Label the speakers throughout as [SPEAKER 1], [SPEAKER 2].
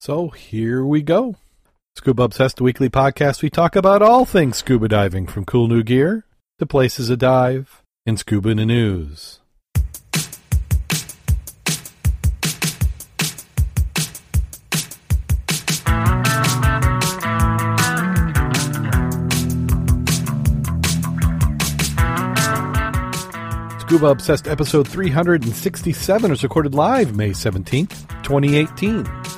[SPEAKER 1] So here we go. Scuba Obsessed Weekly Podcast. We talk about all things scuba diving from cool new gear to places to dive and scuba news. Scuba Obsessed episode 367 is recorded live May 17th, 2018.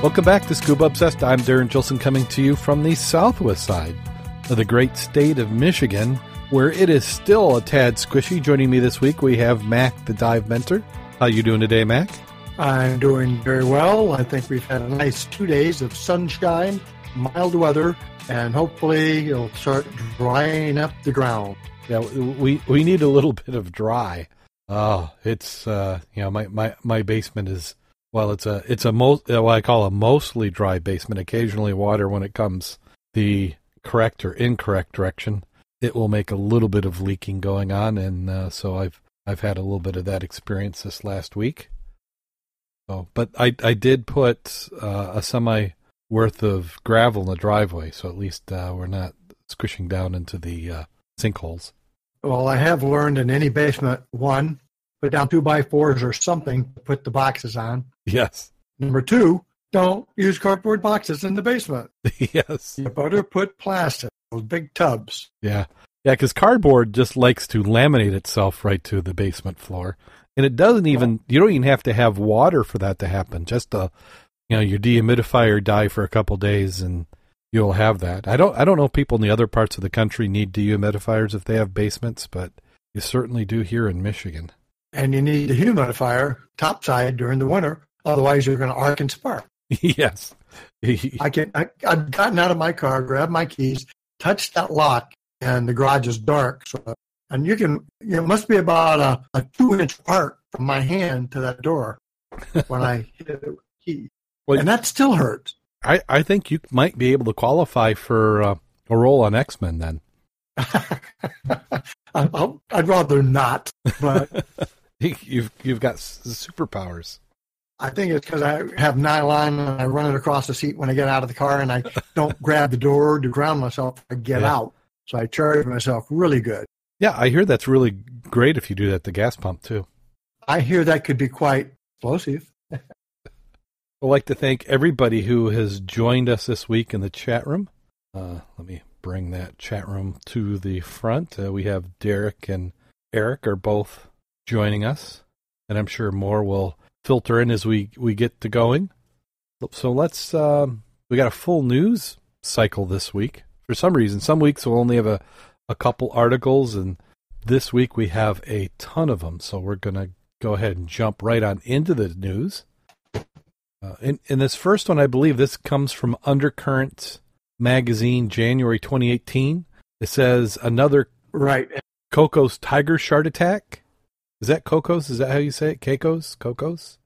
[SPEAKER 1] Welcome back to Scuba Obsessed. I'm Darren Gilson coming to you from the southwest side of the great state of Michigan, where it is still a tad squishy. Joining me this week, we have Mac, the dive mentor. How you doing today, Mac?
[SPEAKER 2] I'm doing very well. I think we've had a nice two days of sunshine, mild weather, and hopefully it'll start drying up the ground.
[SPEAKER 1] Yeah, we we need a little bit of dry. Oh, it's uh, you know my my my basement is well, it's a it's a most what I call a mostly dry basement. Occasionally water when it comes the correct or incorrect direction. It will make a little bit of leaking going on, and uh, so I've I've had a little bit of that experience this last week. So, but I I did put uh, a semi worth of gravel in the driveway, so at least uh, we're not squishing down into the uh, sinkholes.
[SPEAKER 2] Well, I have learned in any basement one put down two by fours or something to put the boxes on.
[SPEAKER 1] Yes.
[SPEAKER 2] Number two, don't use cardboard boxes in the basement.
[SPEAKER 1] yes.
[SPEAKER 2] You better put plastic, those big tubs.
[SPEAKER 1] Yeah. Yeah, because cardboard just likes to laminate itself right to the basement floor. And it doesn't even, you don't even have to have water for that to happen. Just a, you know, your dehumidifier die for a couple days and you'll have that. I don't, I don't know if people in the other parts of the country need dehumidifiers if they have basements, but you certainly do here in Michigan.
[SPEAKER 2] And you need a humidifier topside during the winter. Otherwise, you're going to arc and spark.
[SPEAKER 1] yes.
[SPEAKER 2] I can. I, I've gotten out of my car, grabbed my keys, touched that lock, and the garage is dark. So, and you can. You it must be about a, a two inch arc from my hand to that door when I hit the key, well, and that still hurts.
[SPEAKER 1] I I think you might be able to qualify for uh, a role on X Men then.
[SPEAKER 2] I, would rather not, but
[SPEAKER 1] you've you've got superpowers.
[SPEAKER 2] I think it's because I have nylon and I run it across the seat when I get out of the car, and I don't grab the door to ground myself. I get yeah. out, so I charge myself really good.
[SPEAKER 1] Yeah, I hear that's really great if you do that at the gas pump too.
[SPEAKER 2] I hear that could be quite explosive.
[SPEAKER 1] I'd like to thank everybody who has joined us this week in the chat room. Uh, let me bring that chat room to the front. Uh, we have Derek and Eric are both joining us, and I'm sure more will filter in as we we get to going. So let's. Um, we got a full news cycle this week. For some reason, some weeks we'll only have a a couple articles, and this week we have a ton of them. So we're gonna go ahead and jump right on into the news. Uh, in, in this first one, I believe this comes from Undercurrent Magazine, January 2018. It says another
[SPEAKER 2] right
[SPEAKER 1] Cocos tiger shark attack. Is that Cocos? Is that how you say it? Cocos? Cocos?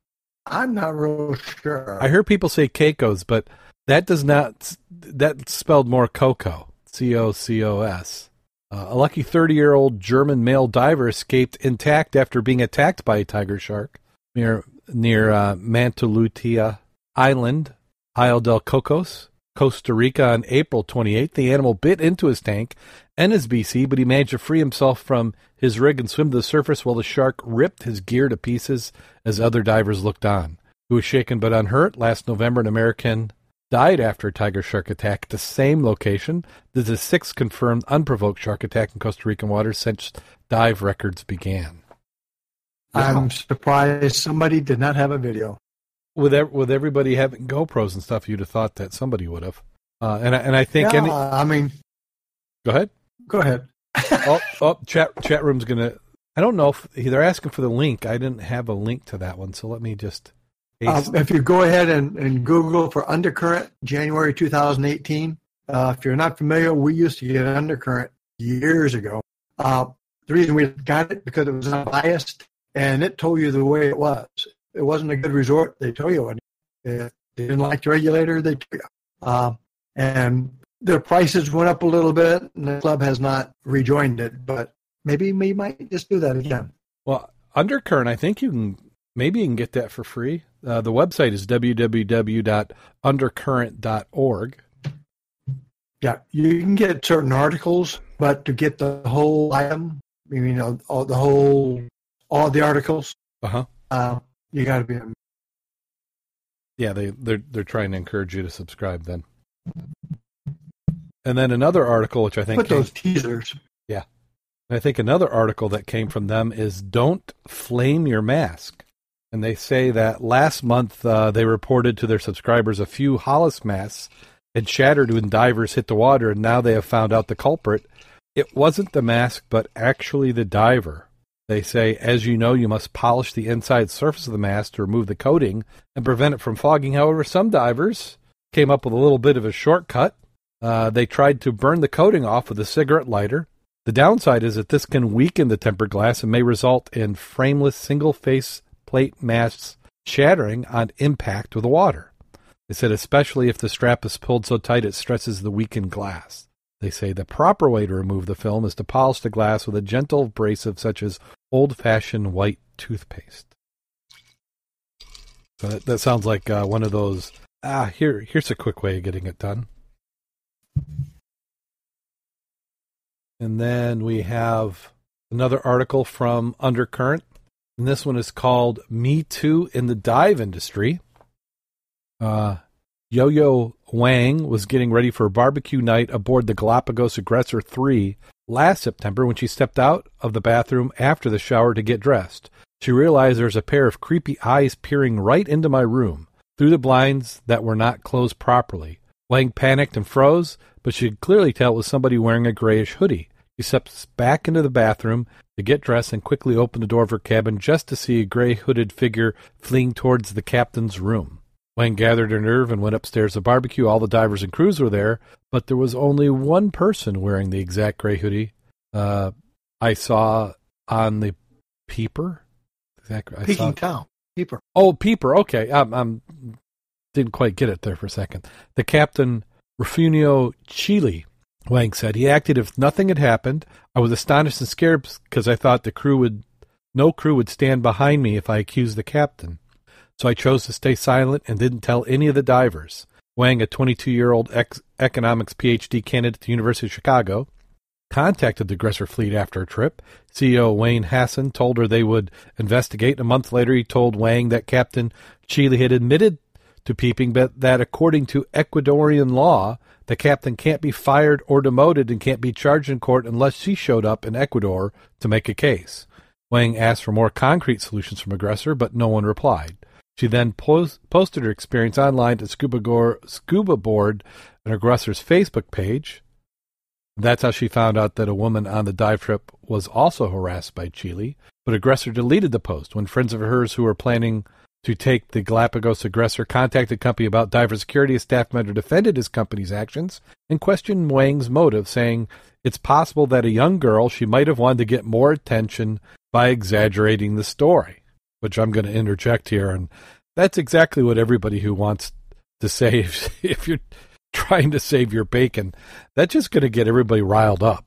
[SPEAKER 2] I'm not real sure.
[SPEAKER 1] I hear people say Cocos, but that does not. That's spelled more Coco. C O C O S. Uh, a lucky 30 year old German male diver escaped intact after being attacked by a tiger shark near near uh, Manuelita Island, Isle del Cocos, Costa Rica on April 28th. The animal bit into his tank and his BC, but he managed to free himself from his rig and swim to the surface while the shark ripped his gear to pieces as other divers looked on. He was shaken but unhurt. Last November, an American died after a tiger shark attack at the same location. This is the sixth confirmed unprovoked shark attack in Costa Rican waters since dive records began.
[SPEAKER 2] I'm surprised somebody did not have a video
[SPEAKER 1] with ev- with everybody having GoPros and stuff, you'd have thought that somebody would have. Uh, and I, and I think
[SPEAKER 2] yeah,
[SPEAKER 1] any.
[SPEAKER 2] I mean,
[SPEAKER 1] go ahead.
[SPEAKER 2] Go ahead.
[SPEAKER 1] oh, oh, chat chat room's gonna. I don't know if they're asking for the link. I didn't have a link to that one, so let me just.
[SPEAKER 2] Uh, if you go ahead and, and Google for Undercurrent January 2018, uh, if you're not familiar, we used to get Undercurrent years ago. Uh, the reason we got it because it was unbiased and it told you the way it was it wasn't a good resort, they told you. If they didn't like the regulator, they tell you. Uh, and their prices went up a little bit, and the club has not rejoined it. But maybe we might just do that again.
[SPEAKER 1] Well, Undercurrent, I think you can maybe you can get that for free. Uh, the website is www.undercurrent.org.
[SPEAKER 2] Yeah, you can get certain articles, but to get the whole item, you know, all the whole, all the articles,
[SPEAKER 1] uh-huh.
[SPEAKER 2] uh, you got to be.
[SPEAKER 1] Yeah, they they're they're trying to encourage you to subscribe then. And then another article, which I think
[SPEAKER 2] put those teasers.
[SPEAKER 1] Yeah, and I think another article that came from them is "Don't flame your mask." And they say that last month uh, they reported to their subscribers a few Hollis masks had shattered when divers hit the water, and now they have found out the culprit. It wasn't the mask, but actually the diver. They say, as you know, you must polish the inside surface of the mask to remove the coating and prevent it from fogging. However, some divers came up with a little bit of a shortcut. Uh, they tried to burn the coating off with a cigarette lighter. The downside is that this can weaken the tempered glass and may result in frameless single face plate masks shattering on impact with water. They said especially if the strap is pulled so tight it stresses the weakened glass. They say the proper way to remove the film is to polish the glass with a gentle abrasive such as old-fashioned white toothpaste. So that, that sounds like uh, one of those. Ah, here, here's a quick way of getting it done. And then we have another article from Undercurrent, and this one is called "Me Too in the Dive Industry." Uh, Yo Yo Wang was getting ready for a barbecue night aboard the Galapagos Aggressor 3 last September when she stepped out of the bathroom after the shower to get dressed. She realized there was a pair of creepy eyes peering right into my room through the blinds that were not closed properly. Wang panicked and froze, but she could clearly tell it was somebody wearing a grayish hoodie. She steps back into the bathroom to get dressed and quickly opened the door of her cabin just to see a gray hooded figure fleeing towards the captain's room. Wang gathered her nerve and went upstairs to barbecue. All the divers and crews were there, but there was only one person wearing the exact gray hoodie. Uh, I saw on the peeper.
[SPEAKER 2] Exactly. I saw, Tom. Peeper.
[SPEAKER 1] Oh, peeper. Okay. I'm, I'm didn't quite get it there for a second. The captain, Rufinio Chile, Wang said. He acted as if nothing had happened. I was astonished and scared because I thought the crew would, no crew would stand behind me if I accused the captain so I chose to stay silent and didn't tell any of the divers. Wang, a 22 year old ex- economics PhD candidate at the University of Chicago, contacted the Aggressor fleet after her trip. CEO Wayne Hasson told her they would investigate. A month later, he told Wang that Captain Chile had admitted to peeping, but that according to Ecuadorian law, the captain can't be fired or demoted and can't be charged in court unless she showed up in Ecuador to make a case. Wang asked for more concrete solutions from aggressor, but no one replied. She then post, posted her experience online to Scuba, Gore, Scuba Board and Aggressor's Facebook page. That's how she found out that a woman on the dive trip was also harassed by Chile, but Aggressor deleted the post when friends of hers who were planning to take the Galapagos Aggressor contacted company about diver security. A staff member defended his company's actions and questioned Wang's motive, saying it's possible that a young girl she might have wanted to get more attention by exaggerating the story which I'm going to interject here. And that's exactly what everybody who wants to save, if you're trying to save your bacon, that's just going to get everybody riled up.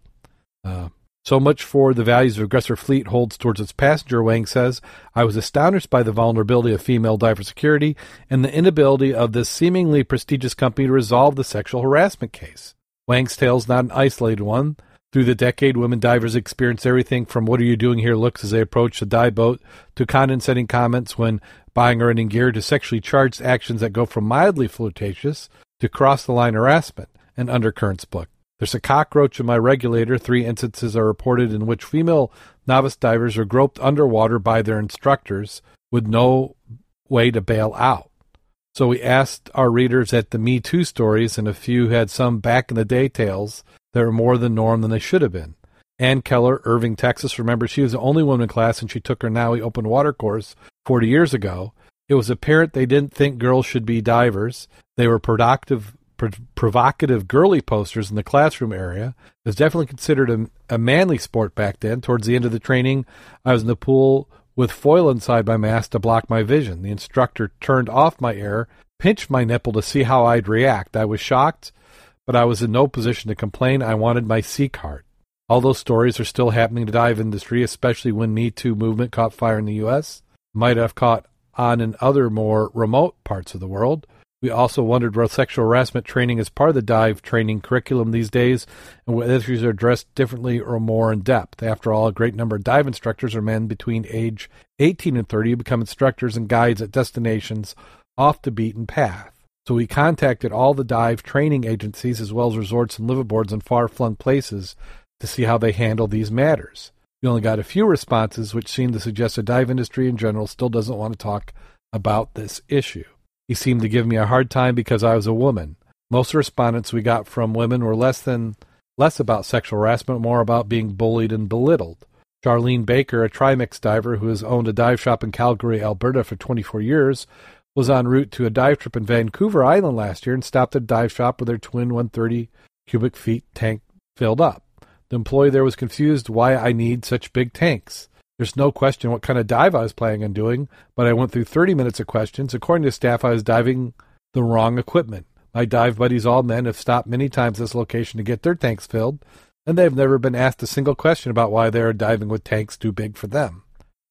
[SPEAKER 1] Uh, so much for the values of aggressor fleet holds towards its passenger, Wang says. I was astonished by the vulnerability of female diver security and the inability of this seemingly prestigious company to resolve the sexual harassment case. Wang's tale is not an isolated one. Through the decade, women divers experience everything from what are you doing here looks as they approach the dive boat to condescending comments when buying or renting gear to sexually charged actions that go from mildly flirtatious to cross the line harassment, an undercurrents book. There's a cockroach in my regulator. Three instances are reported in which female novice divers are groped underwater by their instructors with no way to bail out. So we asked our readers at the Me Too stories, and a few had some back in the day tales that were more the norm than they should have been. Ann Keller, Irving, Texas, remember she was the only woman in class and she took her NAUI open water course 40 years ago. It was apparent they didn't think girls should be divers. They were productive, pro- provocative girly posters in the classroom area. It was definitely considered a, a manly sport back then. Towards the end of the training, I was in the pool with foil inside my mask to block my vision. The instructor turned off my air, pinched my nipple to see how I'd react. I was shocked but I was in no position to complain. I wanted my C card. All those stories are still happening to dive industry, especially when Me Too movement caught fire in the U.S. Might have caught on in other more remote parts of the world. We also wondered whether sexual harassment training is part of the dive training curriculum these days and whether issues are addressed differently or more in depth. After all, a great number of dive instructors are men between age 18 and 30 who become instructors and guides at destinations off the beaten path. So we contacted all the dive training agencies as well as resorts and liveaboards in far flung places to see how they handle these matters. We only got a few responses, which seemed to suggest the dive industry in general still doesn't want to talk about this issue. He seemed to give me a hard time because I was a woman. Most respondents we got from women were less than less about sexual harassment, more about being bullied and belittled. Charlene Baker, a Trimix diver who has owned a dive shop in Calgary, Alberta for 24 years, was en route to a dive trip in Vancouver Island last year and stopped at a dive shop with her twin 130 cubic feet tank filled up. The employee there was confused why I need such big tanks. There's no question what kind of dive I was planning on doing, but I went through 30 minutes of questions. According to staff, I was diving the wrong equipment. My dive buddies, all men, have stopped many times this location to get their tanks filled, and they've never been asked a single question about why they are diving with tanks too big for them.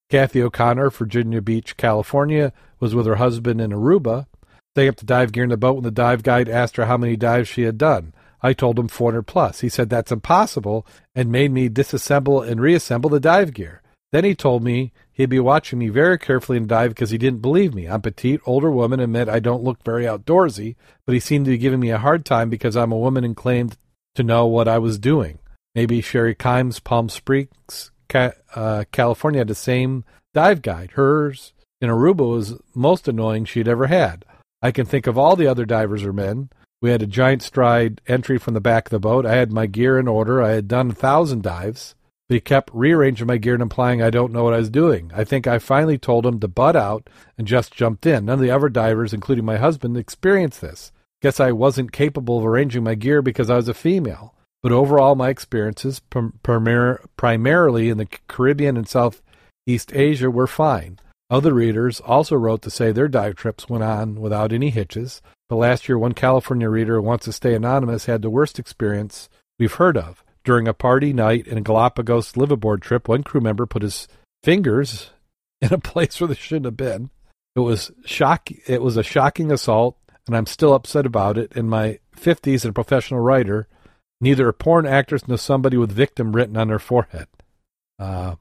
[SPEAKER 1] Kathy O'Connor, Virginia Beach, California, was with her husband in Aruba, They up the dive gear in the boat when the dive guide asked her how many dives she had done. I told him 400 plus. He said that's impossible and made me disassemble and reassemble the dive gear. Then he told me he'd be watching me very carefully in dive because he didn't believe me. I'm petite, older woman, and admit I don't look very outdoorsy, but he seemed to be giving me a hard time because I'm a woman and claimed to know what I was doing. Maybe Sherry Kimes, Palm Springs, uh, California had the same dive guide. Hers in Aruba was most annoying she'd ever had. I can think of all the other divers or men. We had a giant stride entry from the back of the boat. I had my gear in order. I had done a thousand dives. He kept rearranging my gear and implying I don't know what I was doing. I think I finally told him to butt out and just jumped in. None of the other divers, including my husband, experienced this. Guess I wasn't capable of arranging my gear because I was a female. But overall, my experiences, primar- primarily in the Caribbean and Southeast Asia, were fine. Other readers also wrote to say their dive trips went on without any hitches. But last year, one California reader who wants to stay anonymous had the worst experience we've heard of. During a party night in a Galapagos liveaboard trip, one crew member put his fingers in a place where they shouldn't have been. It was shock. It was a shocking assault, and I'm still upset about it. In my 50s, and a professional writer, neither a porn actress nor somebody with victim written on their forehead. Uh,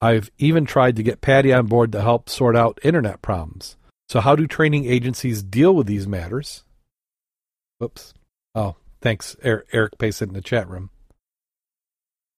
[SPEAKER 1] I've even tried to get PADI on board to help sort out internet problems. So, how do training agencies deal with these matters? Whoops. Oh, thanks, Eric Payson in the chat room.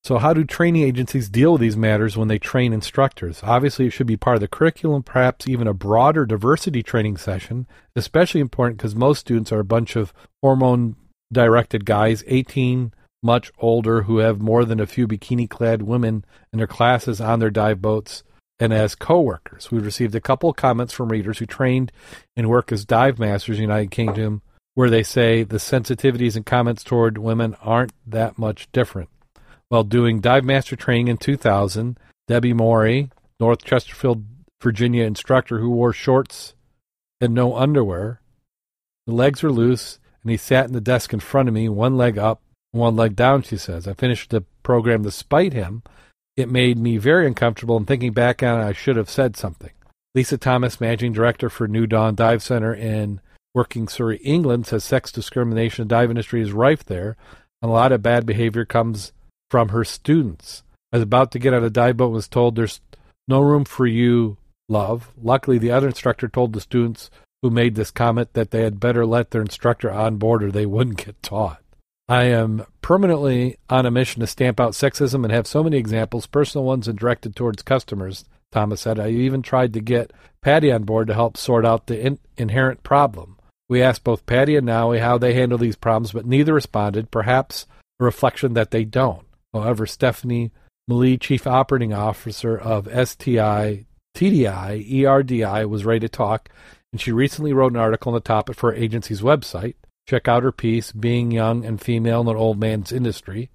[SPEAKER 1] So, how do training agencies deal with these matters when they train instructors? Obviously, it should be part of the curriculum, perhaps even a broader diversity training session, especially important because most students are a bunch of hormone directed guys, 18, much older, who have more than a few bikini clad women in their classes on their dive boats and as co-workers. We've received a couple of comments from readers who trained and work as dive masters in the United Kingdom where they say the sensitivities and comments toward women aren't that much different. While doing dive master training in 2000, Debbie Morey, North Chesterfield, Virginia instructor who wore shorts and no underwear, the legs were loose, and he sat in the desk in front of me, one leg up, one leg down, she says. I finished the program despite him. It made me very uncomfortable, and thinking back on it, I should have said something. Lisa Thomas, managing director for New Dawn Dive Center in Woking Surrey, England, says sex discrimination in the dive industry is rife there, and a lot of bad behavior comes from her students. I was about to get on a dive boat and was told there's no room for you, love. Luckily, the other instructor told the students who made this comment that they had better let their instructor on board or they wouldn't get taught. I am permanently on a mission to stamp out sexism and have so many examples, personal ones and directed towards customers, Thomas said. I even tried to get PADI on board to help sort out the in- inherent problem. We asked both PADI and NAUI how they handle these problems, but neither responded, perhaps a reflection that they don't. However, Stephanie Malee, Chief Operating Officer of SDI TDI ERDI, was ready to talk, and she recently wrote an article on the topic for her agency's website. Check out her piece, Being Young and Female in an Old Man's Industry,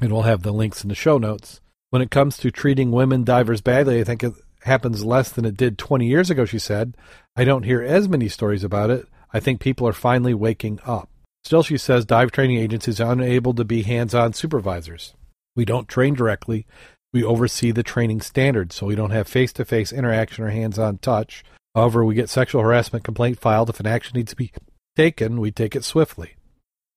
[SPEAKER 1] and we'll have the links in the show notes. When it comes to treating women divers badly, I think it happens less than it did 20 years ago, she said. I don't hear as many stories about it. I think people are finally waking up. Still, she says dive training agencies are unable to be hands on supervisors. We don't train directly. We oversee the training standards, so we don't have face to face interaction or hands on touch. However, we get sexual harassment complaint filed. If an action needs to be taken, we take it swiftly.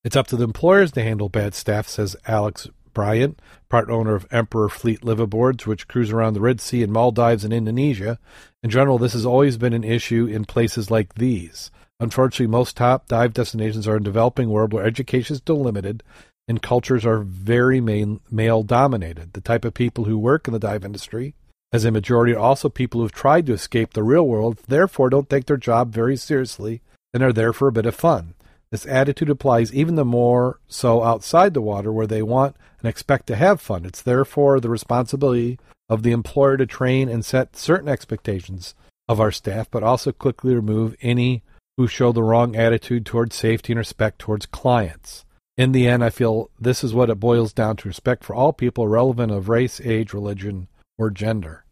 [SPEAKER 1] It's up to the employers to handle bad staff, says Alex Bryant, part owner of Emperor Fleet liveaboards, which cruise around the Red Sea and Maldives in Indonesia. In general, this has always been an issue in places like these. Unfortunately, most top dive destinations are in developing world where education is still limited and cultures are very male dominated. The type of people who work in the dive industry, as a majority, are also people who've tried to escape the real world, therefore don't take their job very seriously and are there for a bit of fun. This attitude applies even the more so outside the water where they want and expect to have fun. It's therefore the responsibility of the employer to train and set certain expectations of our staff, but also quickly remove any who show the wrong attitude towards safety and respect towards clients. In the end, I feel this is what it boils down to respect for all people, relevant of race, age, religion, or gender.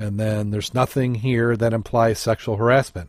[SPEAKER 1] And then there's nothing here that implies sexual harassment.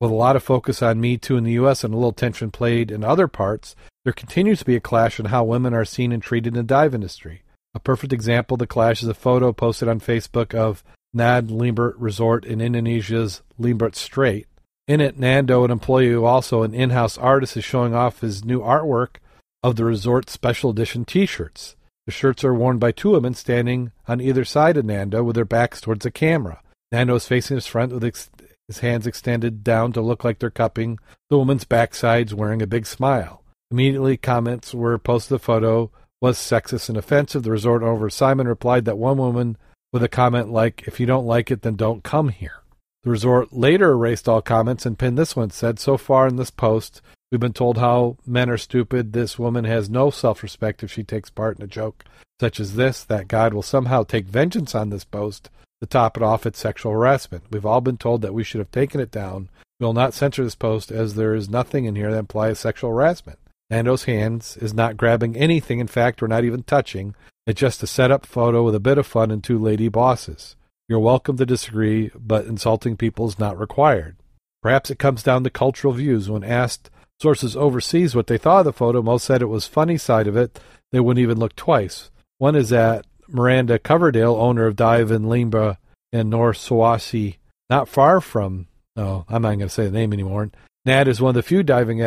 [SPEAKER 1] With a lot of focus on Me Too in the U.S. and a little tension played in other parts, there continues to be a clash in how women are seen and treated in the dive industry. A perfect example of the clash is a photo posted on Facebook of Nad Lembeh Resort in Indonesia's Lembeh Strait. In it, Nando, an employee who also an in-house artist, is showing off his new artwork of the resort special edition t shirts. The shirts are worn by two women standing on either side of Nando with their backs towards the camera. Nando is facing his front with ex- his hands extended down to look like they're cupping the woman's backsides, wearing a big smile. Immediately, comments were posted. The photo was sexist and offensive. The resort owner Simon replied that one woman with a comment like, If you don't like it, then don't come here. The resort later erased all comments and pinned this one, said, So far in this post, We've been told how men are stupid. This woman has no self respect if she takes part in a joke such as this, that God will somehow take vengeance on this boast to top it off its sexual harassment. We've all been told that we should have taken it down. We will not censor this post as there is nothing in here that implies sexual harassment. Nando's hands is not grabbing anything. In fact, we're not even touching. It's just a set up photo with a bit of fun and two lady bosses. You're welcome to disagree, but insulting people is not required. Perhaps it comes down to cultural views. When asked Sources overseas what they thought of the photo. Most said it was funny side of it. They wouldn't even look twice. One is that Miranda Coverdale, owner of Dive in Lembeh in North Sulawesi, not far from, oh, I'm not going to say the name anymore. NAD is one of the few diving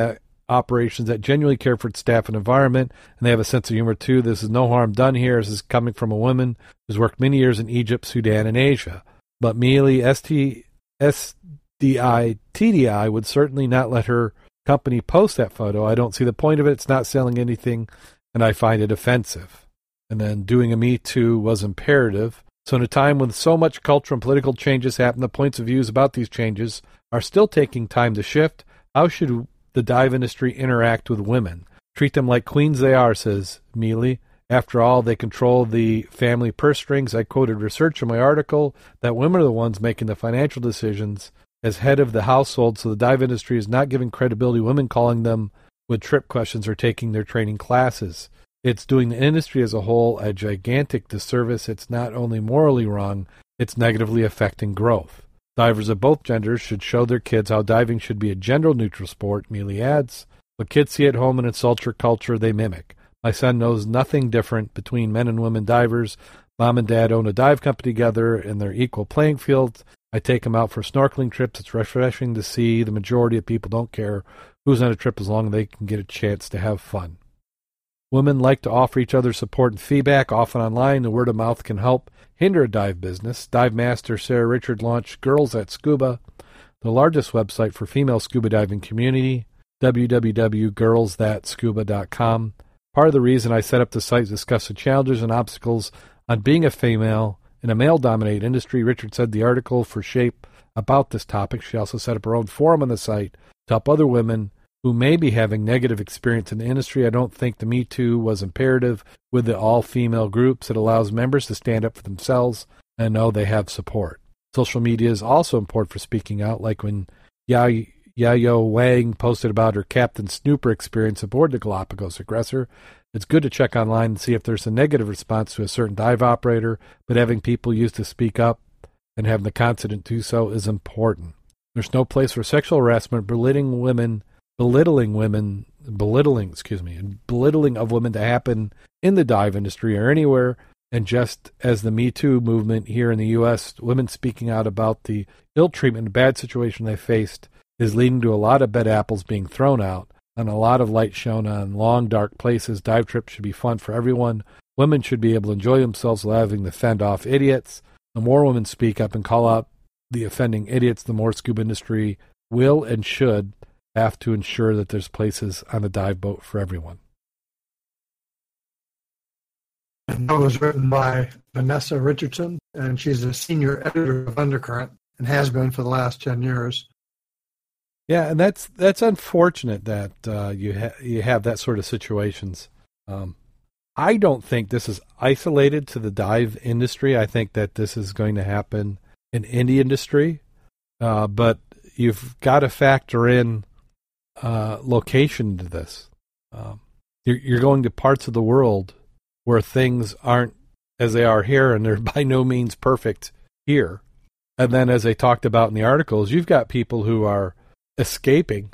[SPEAKER 1] operations that genuinely care for its staff and environment, and they have a sense of humor too. This is no harm done here. This is coming from a woman who's worked many years in Egypt, Sudan, and Asia. But Mealy, ST, SDI, TDI would certainly not let her company posts that photo. I don't see the point of it. It's not selling anything, and I find it offensive. And then doing a Me Too was imperative. So, in a time when so much cultural and political changes happen, the points of views about these changes are still taking time to shift. How should the dive industry interact with women? Treat them like queens they are, says Mealy. After all, they control the family purse strings. I quoted research in my article that women are the ones making the financial decisions as head of the household, so the dive industry is not giving credibility to women calling them with trip questions or taking their training classes. It's doing the industry as a whole a gigantic disservice. It's not only morally wrong, it's negatively affecting growth. Divers of both genders should show their kids how diving should be a gender neutral sport, Mealy adds. What kids see at home and in culture culture they mimic. My son knows nothing different between men and women divers. Mom and dad own a dive company together and they're equal playing fields. I take them out for snorkeling trips. It's refreshing to see the majority of people don't care who's on a trip as long as they can get a chance to have fun. Women like to offer each other support and feedback, often online. The word of mouth can help hinder a dive business. Dive master Sarah Richard launched Girls that Scuba, the largest website for female scuba diving community, www.girlsthatscuba.com. Part of the reason I set up the site to discuss the challenges and obstacles on being a female in a male dominated industry, Richard said the article for Shape about this topic. She also set up her own forum on the site to help other women who may be having negative experience in the industry. I don't think the Me Too was imperative with the all female groups. It allows members to stand up for themselves and know they have support. Social media is also important for speaking out, like when Ya Yayo Wang posted about her Captain Snooper experience aboard the Galapagos Aggressor. It's good to check online and see if there's a negative response to a certain dive operator, but having people used to speak up and having the confidence do so is important. There's no place for sexual harassment, belittling women belittling women, belittling, excuse me, belittling of women to happen in the dive industry or anywhere. And just as the Me Too movement here in the U.S., women speaking out about the ill treatment and bad situation they faced is leading to a lot of bad apples being thrown out and a lot of light shown on long, dark places. Dive trips should be fun for everyone. Women should be able to enjoy themselves without having to fend off idiots. The more women speak up and call out the offending idiots, the more scuba industry will and should have to ensure that there's places on the dive boat for everyone.
[SPEAKER 2] That was written by Vanessa Richardson, and she's a senior editor of Undercurrent and has been for the last 10 years.
[SPEAKER 1] Yeah, and that's that's unfortunate that uh, you ha- you have that sort of situations. Um, I don't think this is isolated to the dive industry. I think that this is going to happen in any industry, uh, but you've got to factor in uh, location to this. Um, you're, you're going to parts of the world where things aren't as they are here, and they're by no means perfect here. And then, as they talked about in the articles, you've got people who are escaping.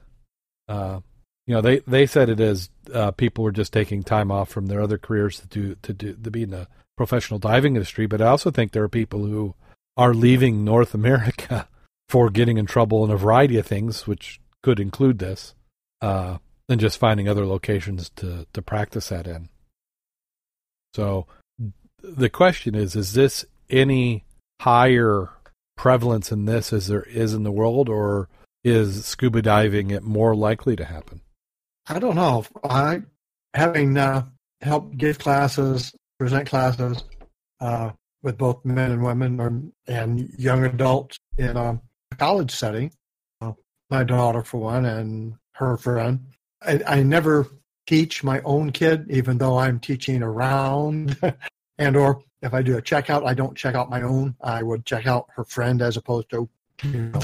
[SPEAKER 1] Uh, you know, they, they said it is uh, people were just taking time off from their other careers to do to do to be in the professional diving industry. But I also think there are people who are leaving North America for getting in trouble in a variety of things, which could include this, uh, and just finding other locations to to practice that in. So the question is: Is this any higher prevalence in this as there is in the world, or is scuba diving it more likely to happen?
[SPEAKER 2] I don't know. I having uh, helped give classes, present classes uh, with both men and women or, and young adults in a college setting. Uh, my daughter, for one, and her friend. I, I never teach my own kid, even though I'm teaching around, and or if I do a checkout, I don't check out my own. I would check out her friend as opposed to you know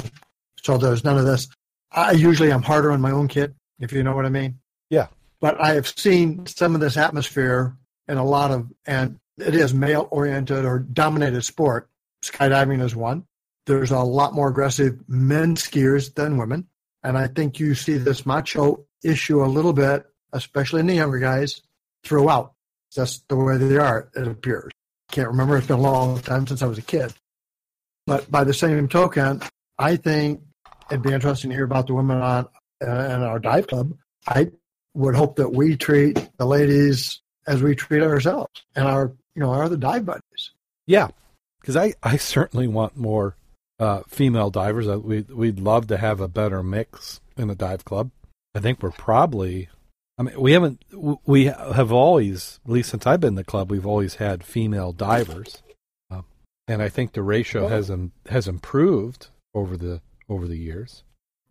[SPEAKER 2] so there's none of this. I usually am harder on my own kid, if you know what I mean.
[SPEAKER 1] Yeah.
[SPEAKER 2] But I have seen some of this atmosphere in a lot of, and it is male oriented or dominated sport. Skydiving is one. There's a lot more aggressive men skiers than women. And I think you see this macho issue a little bit, especially in the younger guys, throughout. That's the way they are, it appears. Can't remember. It's been a long time since I was a kid. But by the same token, I think it'd be interesting to hear about the women on uh, in our dive club. I would hope that we treat the ladies as we treat ourselves and our you know our other dive buddies.
[SPEAKER 1] Yeah, because I I certainly want more uh, female divers. We we'd love to have a better mix in the dive club. I think we're probably. I mean, we haven't. We have always, at least since I've been in the club, we've always had female divers, uh, and I think the ratio has has improved over the over the years?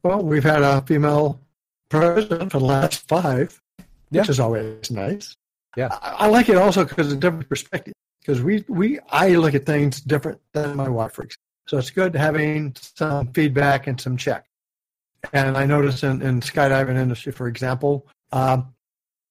[SPEAKER 2] Well, we've had a female president for the last five, yeah. which is always nice.
[SPEAKER 1] Yeah,
[SPEAKER 2] I, I like it also because it's a different perspective. Because we, we, I look at things different than my wife, for example. So it's good having some feedback and some check. And I notice in, in skydiving industry, for example, um,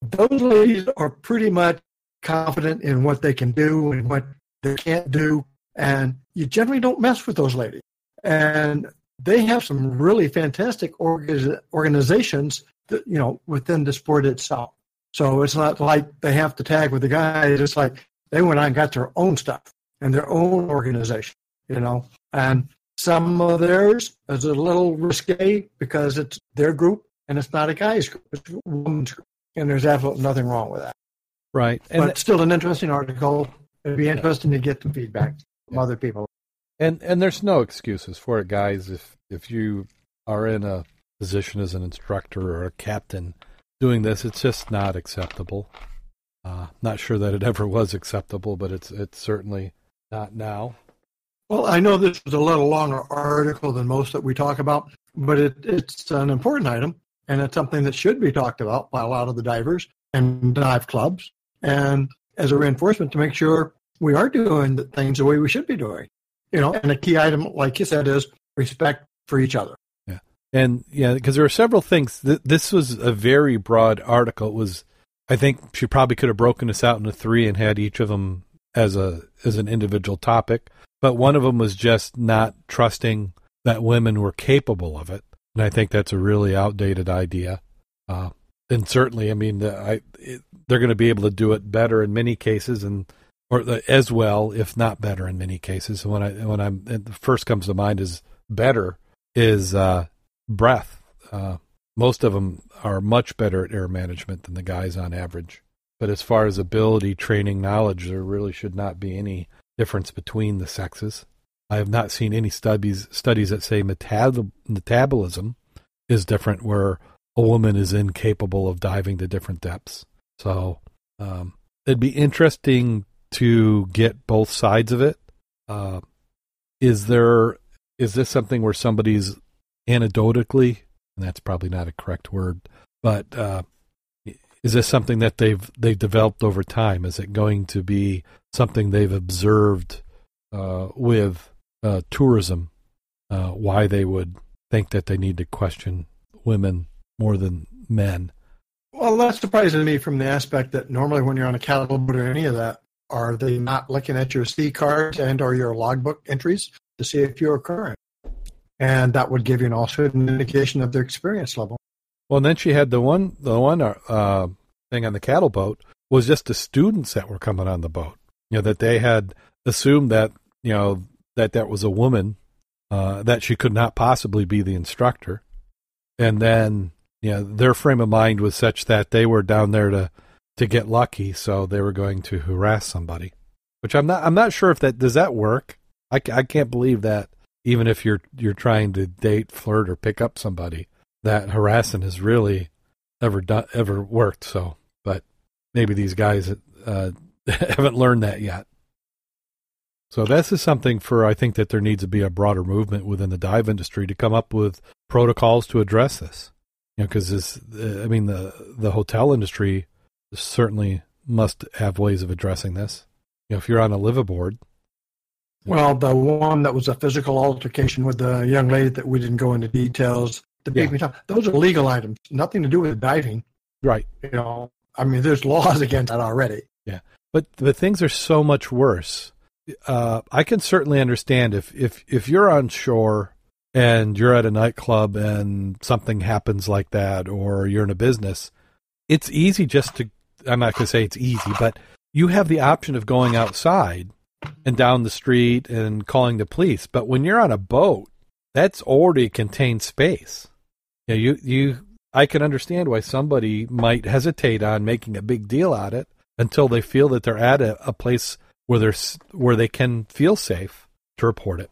[SPEAKER 2] those ladies are pretty much confident in what they can do and what they can't do. And you generally don't mess with those ladies. And they have some really fantastic organizations that, you know within the sport itself. So it's not like they have to tag with the guys. It's like they went out and got their own stuff and their own organization, you know. And some of theirs is a little risque because it's their group and it's not a guy's group, it's a woman's group. And there's absolutely nothing wrong with that.
[SPEAKER 1] Right.
[SPEAKER 2] And but still an interesting article. It'd be interesting to get the feedback from yeah. other people.
[SPEAKER 1] And and there's no excuses for it, guys. If if you are in a position as an instructor or a captain doing this, it's just not acceptable. Uh, not sure that it ever was acceptable, but it's it's certainly not now.
[SPEAKER 2] Well, I know this is a little longer article than most that we talk about, but it, it's an important item, and it's something that should be talked about by a lot of the divers and dive clubs, and as a reinforcement to make sure we are doing things the way we should be doing you know, and a key item, like you said, is respect for each other.
[SPEAKER 1] Yeah. And yeah, because there are several things. This was a very broad article. It was, I think she probably could have broken this out into three and had each of them as a as an individual topic. But one of them was just not trusting that women were capable of it. and I think that's a really outdated idea. Uh, and certainly, I mean, the, I, it, they're going to be able to do it better in many cases, and or the, as well, if not better, in many cases. When I when I'm the first comes to mind is better is uh, breath. Uh, most of them are much better at air management than the guys on average. But as far as ability, training, knowledge, there really should not be any difference between the sexes. I have not seen any studies studies that say metab- metabolism is different, where a woman is incapable of diving to different depths. So um, it'd be interesting to get both sides of it. Uh, is there is this something where somebody's anecdotally, and that's probably not a correct word, but uh, is this something that they've they've developed over time? Is it going to be something they've observed uh, with uh, tourism? Uh, why they would think that they need to question women more than men?
[SPEAKER 2] Well, that surprises me from the aspect that normally when you're on a cattle boat or any of that, are they not looking at your C cards and or your logbook entries to see if you're current? And that would give you an also an indication of their experience level.
[SPEAKER 1] Well, and then she had the one the one uh, thing on the cattle boat was just the students that were coming on the boat. You know that they had assumed that you know that that was a woman, uh, that she could not possibly be the instructor, and then you know their frame of mind was such that they were down there to to get lucky, so they were going to harass somebody. Which I'm not I'm not sure if that does that work. I, I can't believe that even if you're you're trying to date, flirt, or pick up somebody that harassing has really ever done ever worked. So, but maybe these guys uh, haven't learned that yet. So this is something for I think that there needs to be a broader movement within the dive industry to come up with protocols to address this. You know, because this, I mean, the the hotel industry certainly must have ways of addressing this. You know, if you're on a liveaboard.
[SPEAKER 2] Well, the one that was a physical altercation with the young lady that we didn't go into details the baby yeah. Those are legal items, nothing to do with diving.
[SPEAKER 1] Right.
[SPEAKER 2] You know, I mean, there's laws against that already.
[SPEAKER 1] Yeah, but the things are so much worse. Uh, I can certainly understand if if if you're on shore and you're at a nightclub and something happens like that, or you're in a business, it's easy just to. I'm not going to say it's easy, but you have the option of going outside and down the street and calling the police. But when you're on a boat, that's already contained space. Yeah, you you I can understand why somebody might hesitate on making a big deal out it until they feel that they're at a, a place where they're where they can feel safe to report it.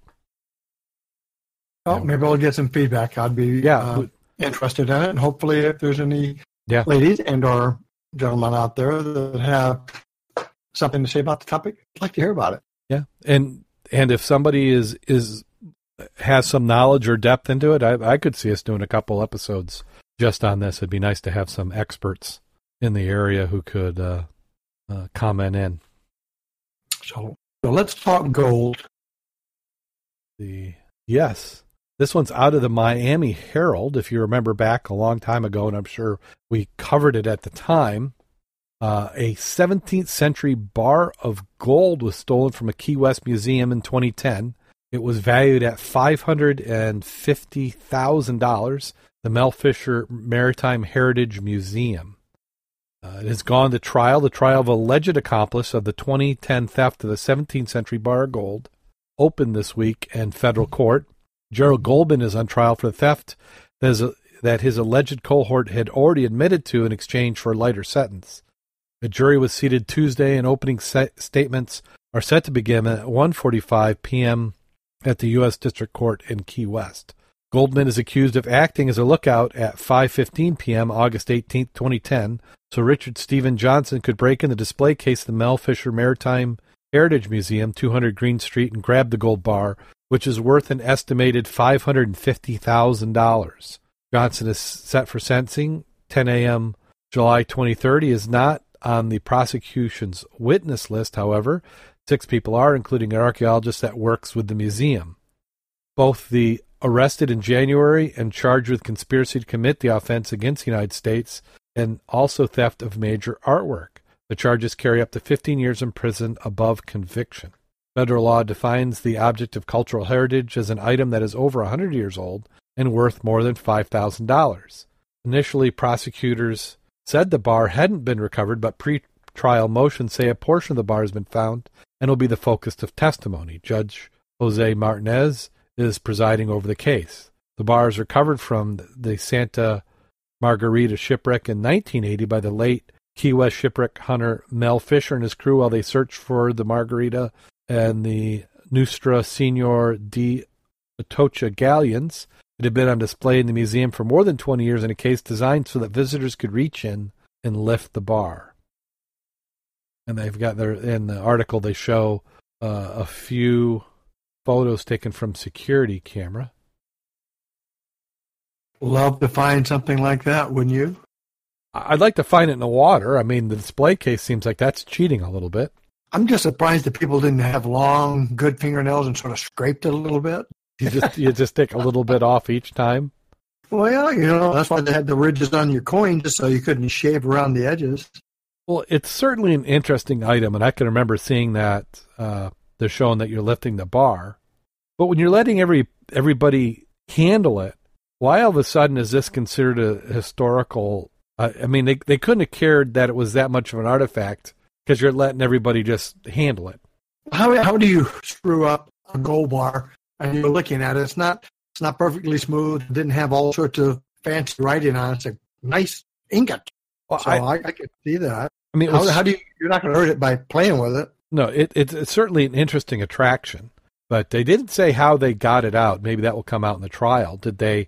[SPEAKER 2] Well, maybe I'll get some feedback. I'd be yeah uh, interested in it, and hopefully, if there's any yeah. ladies and or gentlemen out there that have something to say about the topic, I'd like to hear about it.
[SPEAKER 1] Yeah, and and if somebody is is has some knowledge or depth into it, I, I could see us doing a couple episodes just on this. It'd be nice to have some experts in the area who could uh, uh, comment in.
[SPEAKER 2] So, so let's talk gold.
[SPEAKER 1] The yes, this one's out of the Miami Herald. If you remember back a long time ago, and I'm sure we covered it at the time. Uh, a 17th century bar of gold was stolen from a Key West museum in 2010. It was valued at $550,000. The Mel Fisher Maritime Heritage Museum. Uh, it has gone to trial. The trial of alleged accomplice of the 2010 theft of the 17th century bar of gold opened this week in federal court. Gerald Goldman is on trial for the theft that, his alleged cohort had already admitted to in exchange for a lighter sentence. The jury was seated Tuesday, and opening statements are set to begin at 1:45 p.m at the U.S. District Court in Key West. Goldman is accused of acting as a lookout at 5:15 p.m. August 18, 2010, so Richard Stephen Johnson could break in the display case of the Mel Fisher Maritime Heritage Museum, 200 Greene Street, and grab the gold bar, which is worth an estimated $550,000. Johnson is set for sentencing 10 a.m. July 23rd. He is not on the prosecution's witness list, however. Six people are, including an archaeologist that works with the museum. Both the arrested in January and charged with conspiracy to commit the offense against the United States and also theft of major artwork. The charges carry up to 15 years in prison above conviction. Federal law defines the object of cultural heritage as an item that is over 100 years old and worth more than $5,000. Initially, prosecutors said the bar hadn't been recovered, but pre-trial motions say a portion of the bar has been found and will be the focus of testimony. Judge Jose Martinez is presiding over the case. The bar is recovered from the Santa Margarita shipwreck in 1980 by the late Key West shipwreck hunter Mel Fisher and his crew while they searched for the Margarita and the Nuestra Senor de Atocha galleons. It had been on display in the museum for more than 20 years in a case designed so that visitors could reach in and lift the bar. And they've got there in the article they show uh, a few photos taken from security camera.
[SPEAKER 2] Love to find something like that, wouldn't you?
[SPEAKER 1] I'd like to find it in the water. I mean, the display case seems like that's cheating a little bit.
[SPEAKER 2] I'm just surprised that people didn't have long, good fingernails and sort of scraped it a little bit.
[SPEAKER 1] You just you just take a little bit off each time.
[SPEAKER 2] Well, you know that's why they had the ridges on your coin, just so you couldn't shave around the edges.
[SPEAKER 1] Well, it's certainly an interesting item, and I can remember seeing that uh, they're showing that you're lifting the bar, but when you're letting every everybody handle it, why all of a sudden is this considered a historical uh, I mean, they they couldn't have cared that it was that much of an artifact because you're letting everybody just handle it.
[SPEAKER 2] How how do you screw up a gold bar and you're looking at it? It's not it's not perfectly smooth. It didn't have all sorts of fancy writing on it. It's a nice ingot. Well, so I, I, I could see that. I mean, how, how do you? You're not going to hurt it by playing with it.
[SPEAKER 1] No, it, it's, it's certainly an interesting attraction, but they didn't say how they got it out. Maybe that will come out in the trial. Did they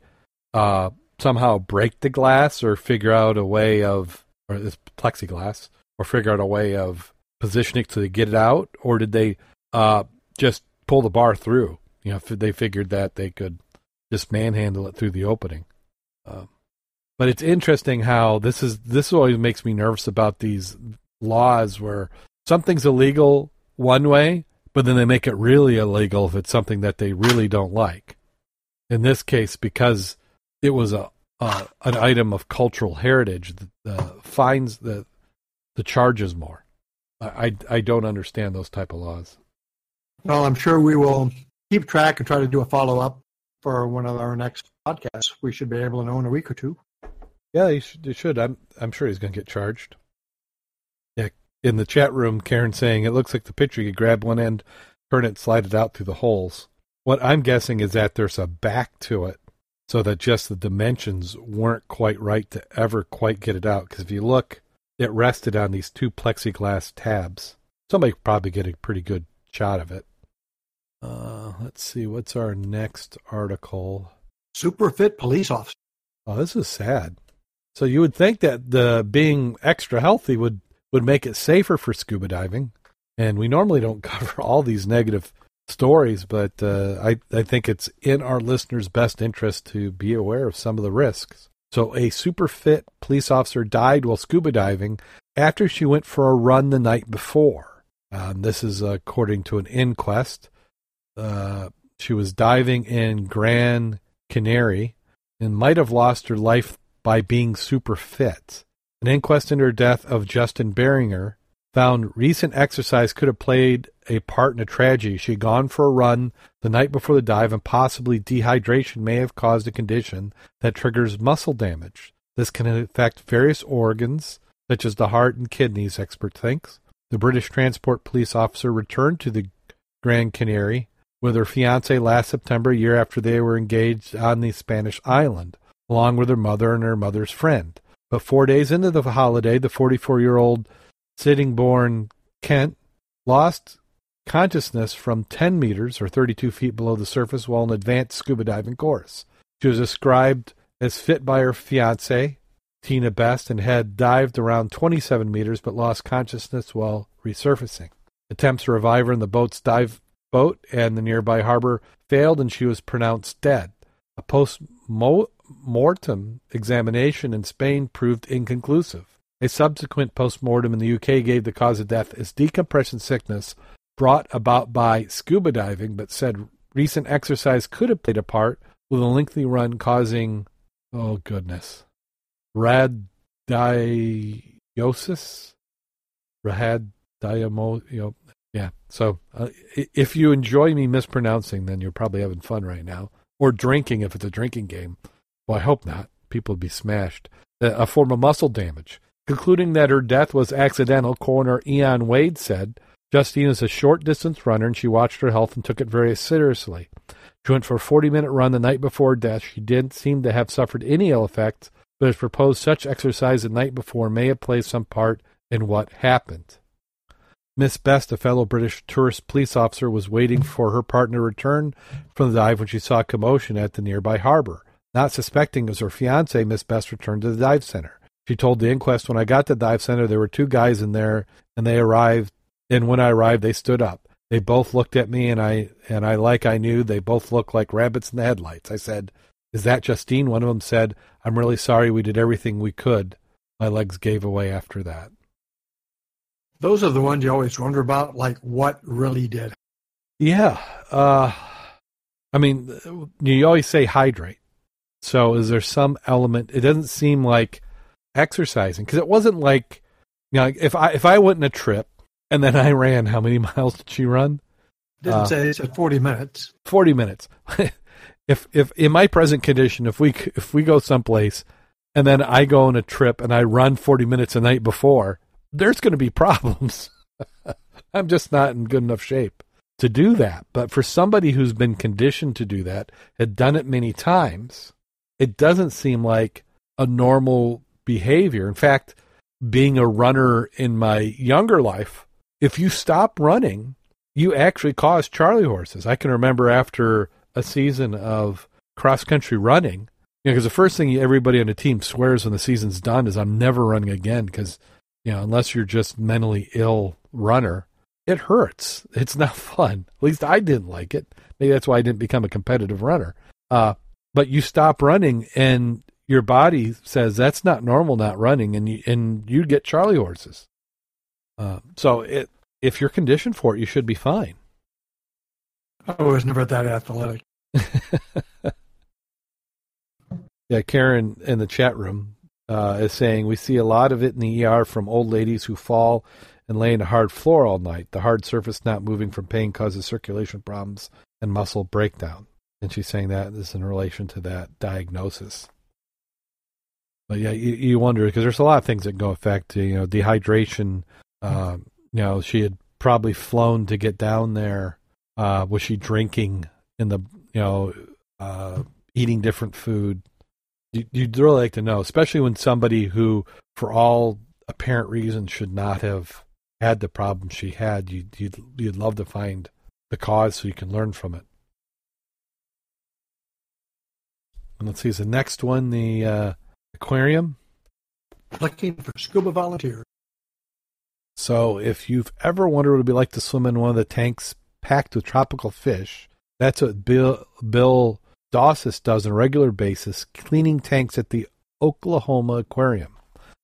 [SPEAKER 1] uh, somehow break the glass or figure out a way of, or this plexiglass, or figure out a way of positioning to get it out, or did they uh, just pull the bar through? You know, they figured that they could just manhandle it through the opening. Um, but it's interesting how this is. This always makes me nervous about these laws where something's illegal one way, but then they make it really illegal if it's something that they really don't like. In this case, because it was a uh, an item of cultural heritage, the, fines the the charges more. I, I, I don't understand those type of laws.
[SPEAKER 2] Well, I'm sure we will keep track and try to do a follow up for one of our next podcasts. We should be able to know in a week or two.
[SPEAKER 1] Yeah, you should. You should. I'm I'm sure he's going to get charged. Yeah, in the chat room, Karen saying it looks like the picture. You grab one end, turn it, slide it out through the holes. What I'm guessing is that there's a back to it so that just the dimensions weren't quite right to ever quite get it out. Because if you look, it rested on these two plexiglass tabs. Somebody could probably get a pretty good shot of it. Uh, let's see, what's our next article?
[SPEAKER 2] Super fit police officer.
[SPEAKER 1] Oh, this is sad. So you would think that the being extra healthy would would make it safer for scuba diving, and we normally don't cover all these negative stories, but uh, I, I think it's in our listeners' best interest to be aware of some of the risks. So, a super fit police officer died while scuba diving after she went for a run the night before. Um, this is according to an inquest. Uh, she was diving in Grand Canary and might have lost her life by being super fit. An inquest into her death of Justine Beringer found recent exercise could have played a part in a tragedy. She had gone for a run the night before the dive, and possibly dehydration may have caused a condition that triggers muscle damage. This can affect various organs, such as the heart and kidneys, expert thinks. The British transport police officer returned to the Grand Canary with her fiance last September, a year after they were engaged on the Spanish island, along with her mother and her mother's friend. But four days into the holiday, the 44 year old Sittingbourne Kent lost consciousness from 10 meters or 32 feet below the surface while in advanced scuba diving course. She was described as fit by her fiance, Tina Best, and had dived around 27 meters but lost consciousness while resurfacing. Attempts to revive her in the boat's dive boat and the nearby harbor failed, and she was pronounced dead. A post mortem examination in Spain proved inconclusive. A subsequent post-mortem in the UK gave the cause of death as decompression sickness brought about by scuba diving, but said recent exercise could have played a part with a lengthy run causing, oh goodness, radioliosis? Radiamo, you know, yeah. So uh, if you enjoy me mispronouncing, then you're probably having fun right now. or drinking if it's a drinking game. Well, I hope not. People would be smashed. A form of muscle damage. Concluding that her death was accidental, coroner Ian Wade said, Justine is a short distance runner and she watched her health and took it very seriously. She went for a 40 minute run the night before death. She didn't seem to have suffered any ill effects, but has proposed such exercise the night before may have played some part in what happened. Miss Best, a fellow British tourist police officer, was waiting for her partner to return from the dive when she saw commotion at the nearby harbor. Not suspecting it was her fiance, Miss Best returned to the dive center. She told the inquest, When I got to the dive center, there were two guys in there, and they arrived. And when I arrived, they stood up. They both looked at me, and I and I like I knew they both looked like rabbits in the headlights. I said, "Is that Justine?" One of them said, "I'm really sorry. We did everything we could." My legs gave away after that.
[SPEAKER 2] Those are the ones you always wonder about, like what really did.
[SPEAKER 1] Yeah. Uh, I mean, you always say hydrate. So is there some element? It doesn't seem like exercising because it wasn't like, you know, if I if I went on a trip and then I ran, how many miles did she run?
[SPEAKER 2] Didn't uh, say it said forty minutes.
[SPEAKER 1] Forty minutes. if if in my present condition, if we if we go someplace and then I go on a trip and I run forty minutes a night before, there's going to be problems. I'm just not in good enough shape to do that. But for somebody who's been conditioned to do that, had done it many times, it doesn't seem like a normal behavior. In fact, being a runner in my younger life, if you stop running, you actually cause charley horses. I can remember after a season of cross country running, because you know, the first thing everybody on the team swears when the season's done is I'm never running again because you know, unless you're just mentally ill runner, it hurts. It's not fun. At least I didn't like it. Maybe that's why I didn't become a competitive runner. Uh, but you stop running and your body says that's not normal, not running, and you and you get Charlie horses. Uh, so it, if you're conditioned for it, you should be fine.
[SPEAKER 2] I was never that athletic.
[SPEAKER 1] yeah, Karen in the chat room uh, is saying we see a lot of it in the ER from old ladies who fall and lay in a hard floor all night. The hard surface not moving from pain causes circulation problems and muscle breakdown. And she's saying that is in relation to that diagnosis. But yeah, you, you wonder because there's a lot of things that go affect you know dehydration. Uh, you know, she had probably flown to get down there. Uh, was she drinking in the you know uh, eating different food? You'd really like to know, especially when somebody who, for all apparent reasons, should not have had the problem she had. You'd, you'd, you'd love to find the cause so you can learn from it. And let's see, is the next one the uh, aquarium?
[SPEAKER 2] Looking for scuba volunteers.
[SPEAKER 1] So, if you've ever wondered what it'd be like to swim in one of the tanks packed with tropical fish, that's what Bill Bill Dawsis does on a regular basis, cleaning tanks at the Oklahoma Aquarium.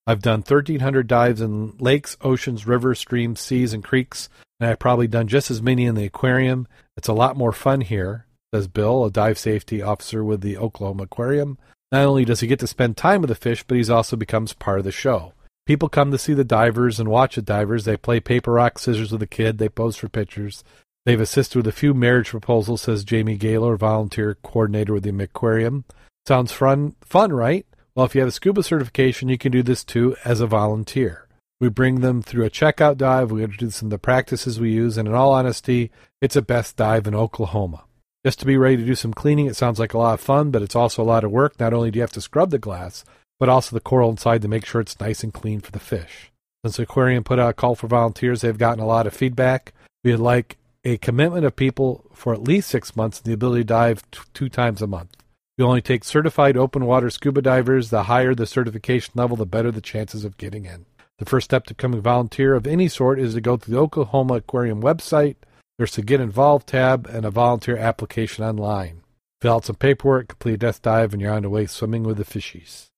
[SPEAKER 1] I've done 1,300 dives in lakes, oceans, rivers, streams, seas, and creeks, and I've probably done just as many in the aquarium. It's a lot more fun here, says Bill, a dive safety officer with the Oklahoma Aquarium. Not only does he get to spend time with the fish, but he also becomes part of the show. People come to see the divers and watch the divers. They play paper, rock, scissors with the kid. They pose for pictures. They've assisted with a few marriage proposals, says Jamie Gaylor, volunteer coordinator with the aquarium. Sounds fun, fun, right? Well, if you have a scuba certification, you can do this too as a volunteer. We bring them through a checkout dive. We introduce them to the practices we use, and in all honesty, it's a best dive in Oklahoma. Just to be ready to do some cleaning, it sounds like a lot of fun, but it's also a lot of work. Not only do you have to scrub the glass, but also the coral inside to make sure it's nice and clean for the fish. Since the aquarium put out a call for volunteers, they've gotten a lot of feedback. We'd like a commitment of people for at least six months and the ability to dive t- two times a month. We only take certified open water scuba divers. The higher the certification level, the better the chances of getting in. The first step to becoming a volunteer of any sort is to go to the Oklahoma Aquarium website. There's a Get Involved tab and a volunteer application online. Fill out some paperwork, complete a death dive, and you're on the way swimming with the fishies.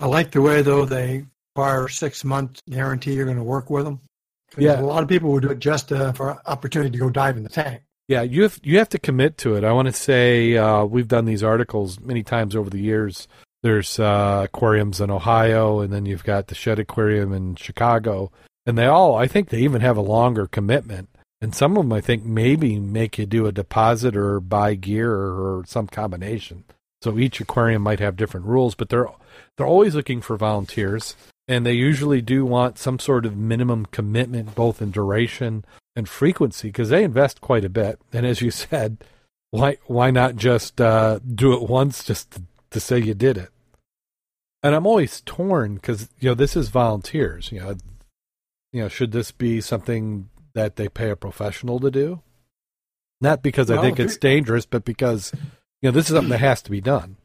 [SPEAKER 2] I like the way, though, they require six month guarantee you're going to work with them.
[SPEAKER 1] Yeah,
[SPEAKER 2] a lot of people would do it just uh, for opportunity to go dive in the tank.
[SPEAKER 1] Yeah, you have you have to commit to it. I want to say uh, we've done these articles many times over the years. There's uh, aquariums in Ohio, and then you've got the Shedd Aquarium in Chicago, and they all I think they even have a longer commitment. And some of them, I think, maybe make you do a deposit or buy gear or some combination. So each aquarium might have different rules, but they're they're always looking for volunteers, and they usually do want some sort of minimum commitment, both in duration and frequency, because they invest quite a bit. And as you said, why why not just uh, do it once, just to, to say you did it? And I'm always torn because you know this is volunteers. You know, you know, should this be something that they pay a professional to do? Not because well, I think it's dangerous, but because you know this is something that has to be done.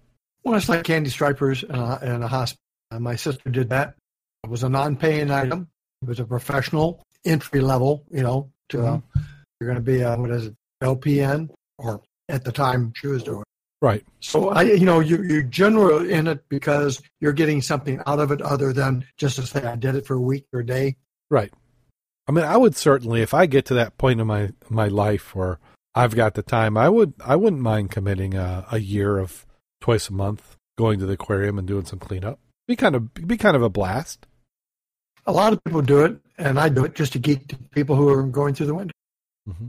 [SPEAKER 2] Well, it's like candy stripers in a, in a hospital. My sister did that. It was a non-paying item. It was a professional entry level. You know, to uh, mm-hmm. uh, you're going to be a, what is it, LPN, or at the time she was doing.
[SPEAKER 1] Right.
[SPEAKER 2] So I, you know, you you generally in it because you're getting something out of it other than just to say I did it for a week or a day.
[SPEAKER 1] Right. I mean, I would certainly, if I get to that point in my my life where I've got the time, I would I wouldn't mind committing a, a year of twice a month going to the aquarium and doing some cleanup. Be kind of be kind of a blast.
[SPEAKER 2] A lot of people do it, and I do it just to keep people who are going through the winter. Mm-hmm.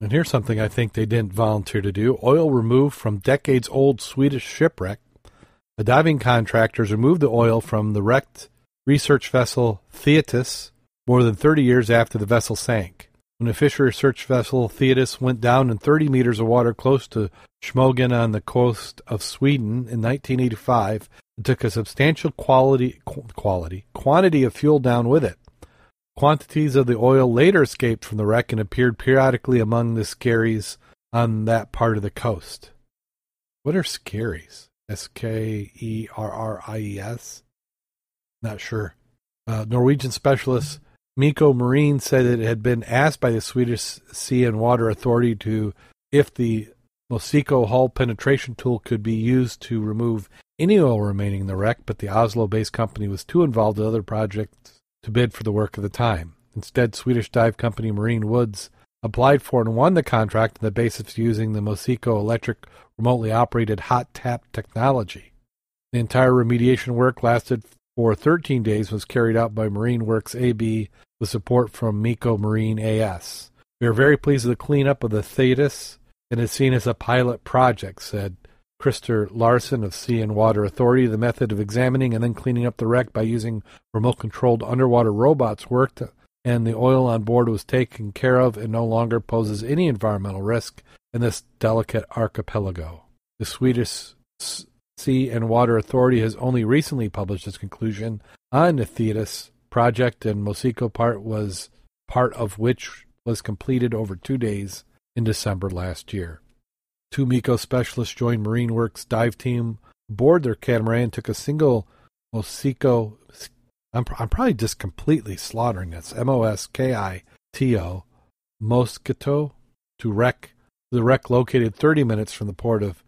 [SPEAKER 1] And here's something I think they didn't volunteer to do: oil removed from decades-old Swedish shipwreck. The diving contractors removed the oil from the wrecked research vessel Thetis more than 30 years after the vessel sank. When a fisher research vessel Thetis went down in 30 meters of water close to Smögen on the coast of Sweden in 1985, it took a substantial quality, quality quantity of fuel down with it. Quantities of the oil later escaped from the wreck and appeared periodically among the skerries on that part of the coast. What are skerries? S K E R R I E S? Not sure. Uh, Norwegian specialist Miko Marine said it had been asked by the Swedish Sea and Water Authority to if the Mosiko hull penetration tool could be used to remove any oil remaining in the wreck, but the Oslo-based company was too involved in other projects to bid for the work at the time. Instead, Swedish dive company Marine Works applied for and won the contract on the basis of using the Mosiko electric remotely operated hot tap technology. The entire remediation work lasted for 13 days was carried out by Marine Works AB with support from Miko Marine AS. We are very pleased with the cleanup of the Thetis and is seen as a pilot project, said Christer Larson of Sea and Water Authority. The method of examining and then cleaning up the wreck by using remote controlled underwater robots worked, and the oil on board was taken care of and no longer poses any environmental risk in this delicate archipelago. The Swedish Sea and Water Authority has only recently published its conclusion on the Thetis project, and Mosiko part was part of which was completed over two days in December last year. Two Miko specialists joined Marine Works dive team aboard their catamaran and took a single Mosiko. I'm, I'm probably just completely slaughtering this. M O S K I T O Mosquito to wreck the wreck located 30 minutes from the port of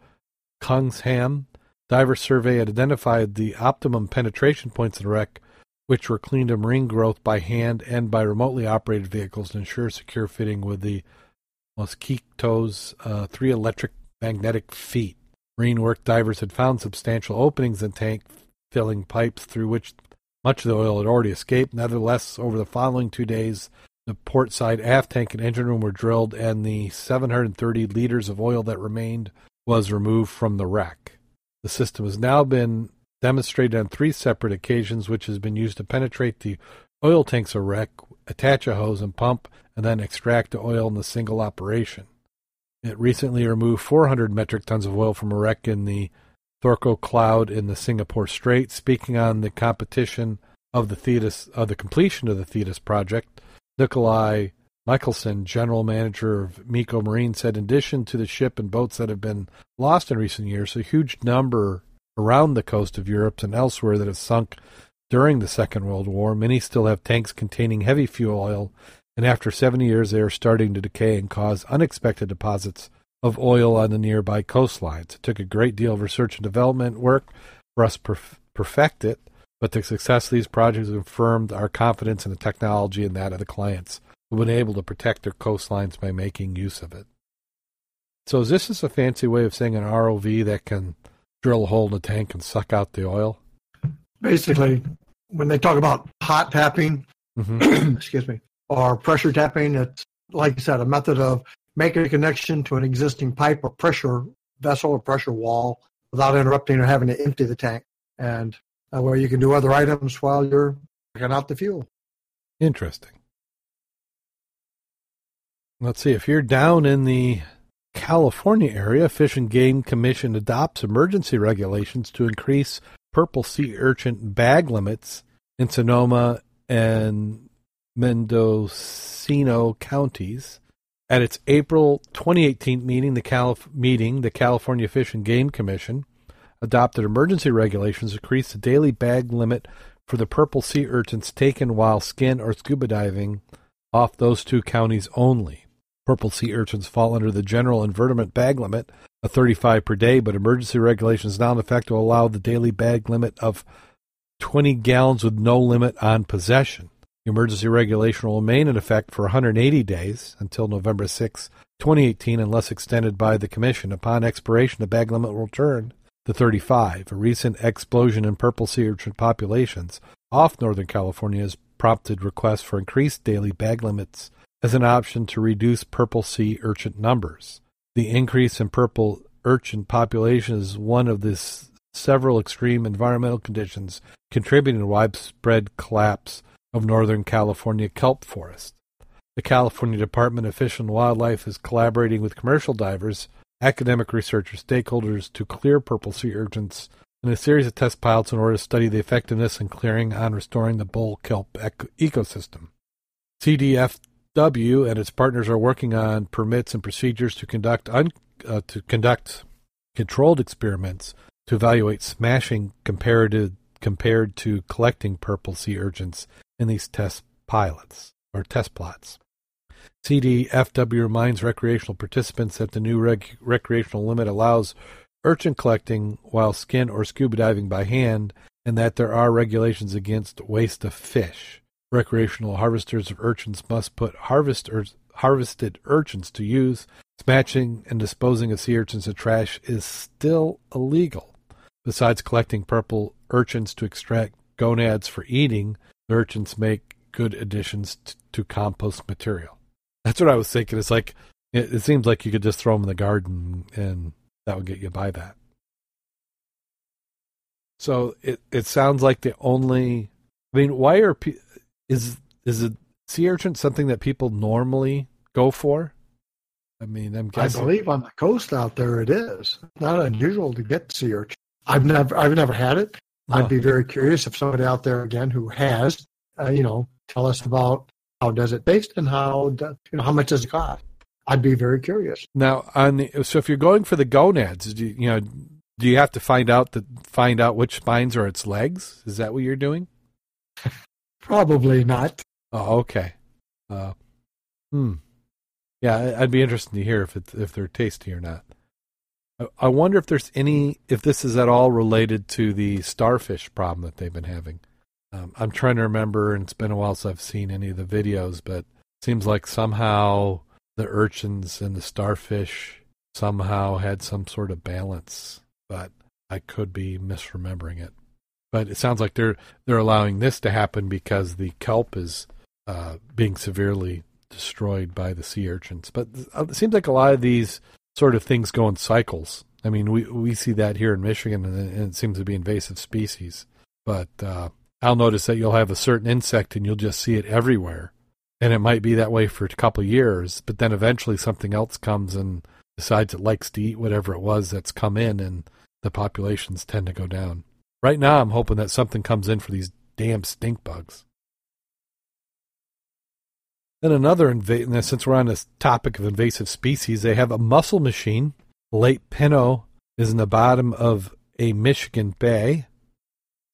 [SPEAKER 1] Kungshamn Diver survey had identified the optimum penetration points in the wreck, which were cleaned of marine growth by hand and by remotely operated vehicles to ensure secure fitting with the Mosquito's uh, three electric magnetic feet. Marine work divers had found substantial openings in tank filling pipes through which much of the oil had already escaped. Nevertheless, over the following two days, the port side aft tank and engine room were drilled, and the 730 liters of oil that remained was removed from the wreck. The system has now been demonstrated on three separate occasions, which has been used to penetrate the oil tanks of wreck, attach a hose and pump, and then extract the oil in the single operation. It recently removed 400 metric tons of oil from a wreck in the Thorco Cloud in the Singapore Strait. Speaking on the competition of the Thetis, of the completion of the Thetis project, Nikolai Michelson, general manager of Miko Marine, said in addition to the ship and boats that have been lost in recent years, a huge number around the coast of Europe and elsewhere that have sunk during the Second World War. Many still have tanks containing heavy fuel oil, and after 70 years, they are starting to decay and cause unexpected deposits of oil on the nearby coastlines. It took a great deal of research and development work for us to perfect it, but the success of these projects confirmed our confidence in the technology and that of the clients who've been able to protect their coastlines by making use of it. So this is a fancy way of saying an ROV that can drill a hole in the tank and suck out the oil?
[SPEAKER 2] Basically, when they talk about hot tapping, mm-hmm. excuse me, or pressure tapping. It's, like I said, a method of making a connection to an existing pipe or pressure vessel or pressure wall without interrupting or having to empty the tank. And that way you can do other items while you're checking out the fuel.
[SPEAKER 1] Interesting. Let's see, if you're down in the California area, Fish and Game Commission adopts emergency regulations to increase purple sea urchin bag limits in Sonoma and Mendocino counties. At its April 2018 meeting, the Calif- meeting, the California Fish and Game Commission adopted emergency regulations to increase the daily bag limit for the purple sea urchins taken while skin or scuba diving off those two counties only. Purple sea urchins fall under the general invertebrate bag limit of 35 per day, but emergency regulations now in effect will allow the daily bag limit of 20 gallons with no limit on possession. The emergency regulation will remain in effect for 180 days until November 6, 2018, unless extended by the Commission. Upon expiration, the bag limit will return to 35. A recent explosion in purple sea urchin populations off Northern California has prompted requests for increased daily bag limits as an option to reduce purple sea urchin numbers. The increase in purple urchin population is one of the several extreme environmental conditions contributing to widespread collapse of Northern California kelp forest. The California Department of Fish and Wildlife is collaborating with commercial divers, academic researchers, stakeholders to clear purple sea urchins in a series of test pilots in order to study the effectiveness in clearing on restoring the bull kelp ecosystem. CDFW and its partners are working on permits and procedures to conduct un, uh, to conduct controlled experiments to evaluate smashing comparative compared to collecting purple sea urchins in these test pilots or test plots. CDFW reminds recreational participants that the new rec- recreational limit allows urchin collecting while skin or scuba diving by hand, and that there are regulations against waste of fish. Recreational harvesters of urchins must put harvest ur- harvested urchins to use. Smashing and disposing of sea urchins to trash is still illegal. Besides collecting purple urchins to extract gonads for eating, the urchins make good additions t- to compost material. That's what I was thinking. It's like it, it, seems like you could just throw them in the garden and that would get you by that. So it it sounds like the only. I mean, why are pe- is is a sea urchin something that people normally go for? I mean, I'm guessing.
[SPEAKER 2] I believe on the coast out there it is. Not unusual to get sea urchin. I've never I've never had it. I'd be very curious if somebody out there again who has, uh, you know, tell us about how does it taste and how do, you know how much does it cost. I'd be very curious.
[SPEAKER 1] Now, on the, so if you're going for the gonads, do you, you know, do you have to find out that find out which spines are its legs? Is that what you're doing?
[SPEAKER 2] Probably not.
[SPEAKER 1] Oh, okay. Uh, hmm. Yeah, I'd be interested to hear if it's if they're tasty or not. I wonder if there's any, if this is at all related to the starfish problem that they've been having. Um, I'm trying to remember, and it's been a while since I've seen any of the videos, but it seems like somehow the urchins and the starfish somehow had some sort of balance, but I could be misremembering it. But it sounds like they're they're allowing this to happen because the kelp is uh, being severely destroyed by the sea urchins. But uh, it seems like a lot of these sort of things go in cycles. I mean, we we see that here in Michigan, and it seems to be invasive species. But uh, I'll notice that you'll have a certain insect, and you'll just see it everywhere, and it might be that way for a couple years. But then eventually, something else comes and decides it likes to eat whatever it was that's come in, and the populations tend to go down. Right now, I'm hoping that something comes in for these damn stink bugs. Then another inva- since we're on this topic of invasive species, they have a mussel machine. Lake Pinot is in the bottom of a Michigan bay.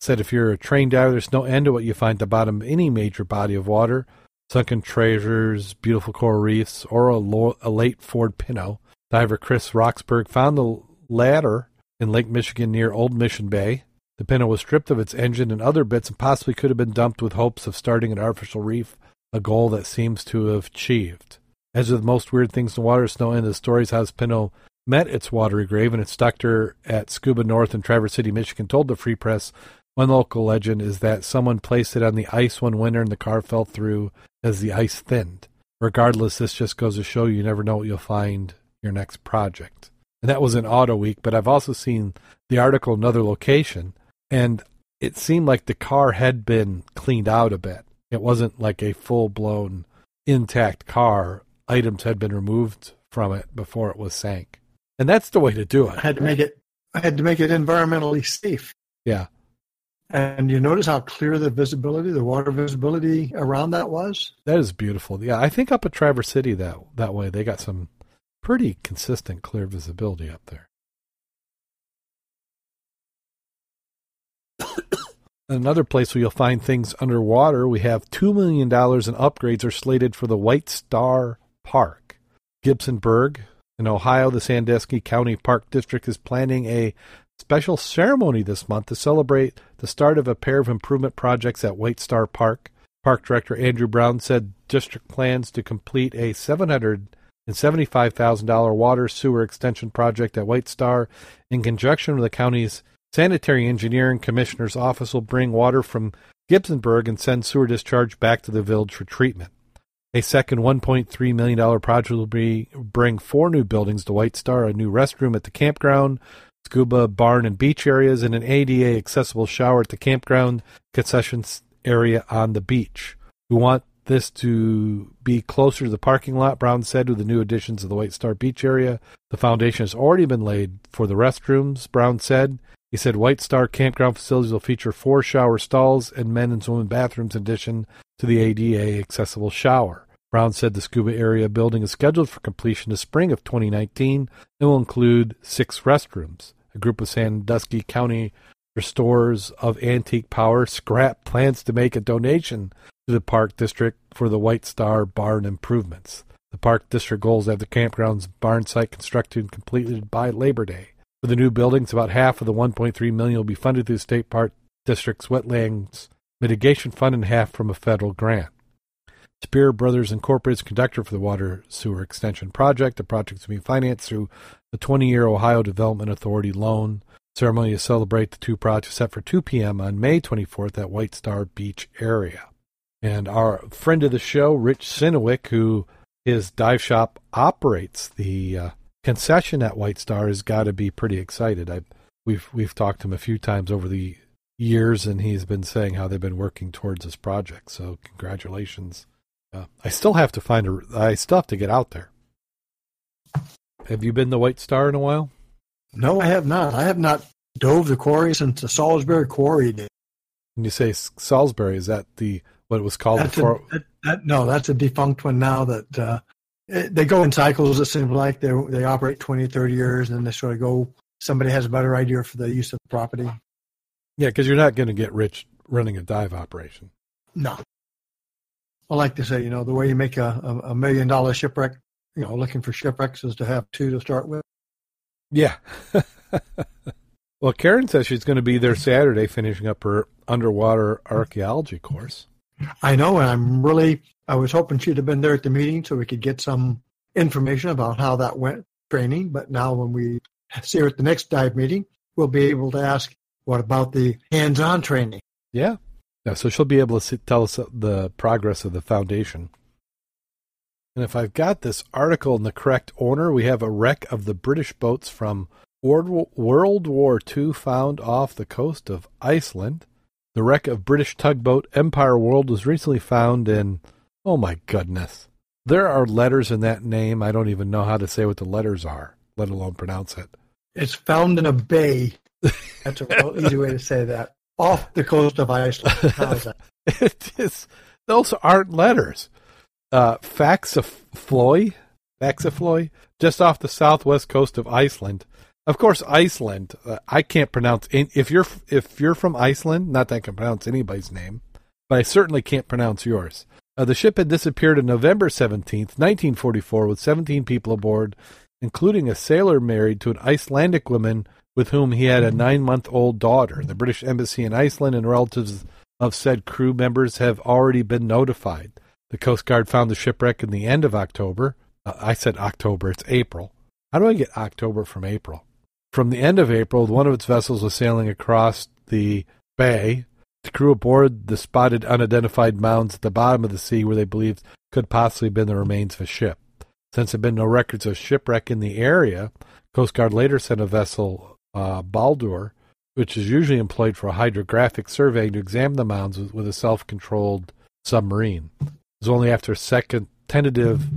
[SPEAKER 1] Said if you're a trained diver, there's no end to what you find at the bottom of any major body of water. Sunken treasures, beautiful coral reefs, or a, lo- a late Ford Pinot. Diver Chris Roxburgh found the latter in Lake Michigan near Old Mission Bay. The Pinot was stripped of its engine and other bits and possibly could have been dumped with hopes of starting an artificial reef a goal that seems to have achieved. As with most weird things in water, Snow in the stories how Pinot met its watery grave, and its doctor at Scuba North in Traverse City, Michigan, told the Free Press One local legend is that someone placed it on the ice one winter and the car fell through as the ice thinned. Regardless, this just goes to show you never know what you'll find your next project. And that was in Auto Week, but I've also seen the article in another location, and it seemed like the car had been cleaned out a bit. It wasn't like a full blown intact car. Items had been removed from it before it was sank. And that's the way to do it.
[SPEAKER 2] I had to make it I had to make it environmentally safe.
[SPEAKER 1] Yeah.
[SPEAKER 2] And you notice how clear the visibility, the water visibility around that was?
[SPEAKER 1] That is beautiful. Yeah, I think up at Traverse City that that way they got some pretty consistent clear visibility up there. Another place where you'll find things underwater, we have $2 million in upgrades are slated for the White Star Park. Gibsonburg, in Ohio, the Sandusky County Park District is planning a special ceremony this month to celebrate the start of a pair of improvement projects at White Star Park. Park Director Andrew Brown said district plans to complete a $775,000 water sewer extension project at White Star in conjunction with the county's Sanitary Engineering Commissioner's Office will bring water from Gibsonburg and send sewer discharge back to the village for treatment. A second $1.3 million project will be, bring four new buildings to White Star, a new restroom at the campground, scuba, barn, and beach areas, and an ADA accessible shower at the campground concessions area on the beach. We want this to be closer to the parking lot, Brown said, with the new additions of the White Star Beach area. The foundation has already been laid for the restrooms, Brown said. He said White Star campground facilities will feature four shower stalls and men and women bathrooms in addition to the ADA accessible shower. Brown said the scuba area building is scheduled for completion this spring of 2019 and will include six restrooms. A group of Sandusky County restorers of antique power scrap plans to make a donation to the park district for the White Star barn improvements. The park district goals have the campground's barn site constructed and completed by Labor Day. For the new buildings, about half of the 1.3 million will be funded through the state park district's wetlands mitigation fund and half from a federal grant. Spear Brothers Incorporated is conductor for the water sewer extension project. The project is being financed through the 20-year Ohio Development Authority loan. Ceremony to celebrate the two projects set for 2 p.m. on May 24th at White Star Beach area. And our friend of the show, Rich Sinowick, who his dive shop operates the uh, concession at White Star has got to be pretty excited. I we've we've talked to him a few times over the years, and he's been saying how they've been working towards this project. So congratulations. Uh, I still have to find a. I still have to get out there. Have you been to White Star in a while?
[SPEAKER 2] No, I have not. I have not dove the quarry since the Salisbury Quarry did.
[SPEAKER 1] When you say Salisbury, is that the what it was called
[SPEAKER 2] that's
[SPEAKER 1] before?
[SPEAKER 2] A, that, that, no, that's a defunct one now. That uh, Eh, they go in cycles. It seems like they they operate 20, 30 years, and then they sort of go. Somebody has a better idea for the use of the property.
[SPEAKER 1] Yeah, because you're not going to get rich running a dive operation.
[SPEAKER 2] No. I like to say, you know, the way you make a, a, a million dollar shipwreck, you know, looking for shipwrecks is to have two to start with.
[SPEAKER 1] Yeah. well, Karen says she's going to be there Saturday finishing up her underwater archaeology course.
[SPEAKER 2] I know, and I'm really I was hoping she'd have been there at the meeting so we could get some information about how that went training. But now when we see her at the next dive meeting, we'll be able to ask, what about the hands-on training?
[SPEAKER 1] Yeah. Yeah, so she'll be able to see, tell us the progress of the foundation. And if I've got this article in the correct order, we have a wreck of the British boats from World War II found off the coast of Iceland. The wreck of British tugboat Empire Wold was recently found in Oh my goodness. There are letters in that name. I don't even know how to say what the letters are, let alone pronounce it.
[SPEAKER 2] It's found in a bay. That's a real easy way to say that. Off the coast of Iceland. How is that?
[SPEAKER 1] it is, those aren't letters. Uh, Faxafloy, Faxafloy, just off the southwest coast of Iceland. Of course, Iceland. Uh, I can't pronounce. If you're if you're from Iceland, not that I can pronounce anybody's name, but I certainly can't pronounce yours. Uh, the ship had disappeared on November 17, 1944, with 17 people aboard, including a sailor married to an Icelandic woman with whom he had a nine month old daughter. The British Embassy in Iceland and relatives of said crew members have already been notified. The Coast Guard found the shipwreck in the end of October. Uh, I said October, it's April. How do I get October from April? From the end of April, one of its vessels was sailing across the Bay. The crew aboard the spotted unidentified mounds at the bottom of the sea where they believed could possibly have been the remains of a ship. Since there had been no records of shipwreck in the area, Coast Guard later sent a vessel, uh, Baldur, which is usually employed for hydrographic surveying, to examine the mounds with, with a self-controlled submarine. It was only after a second tentative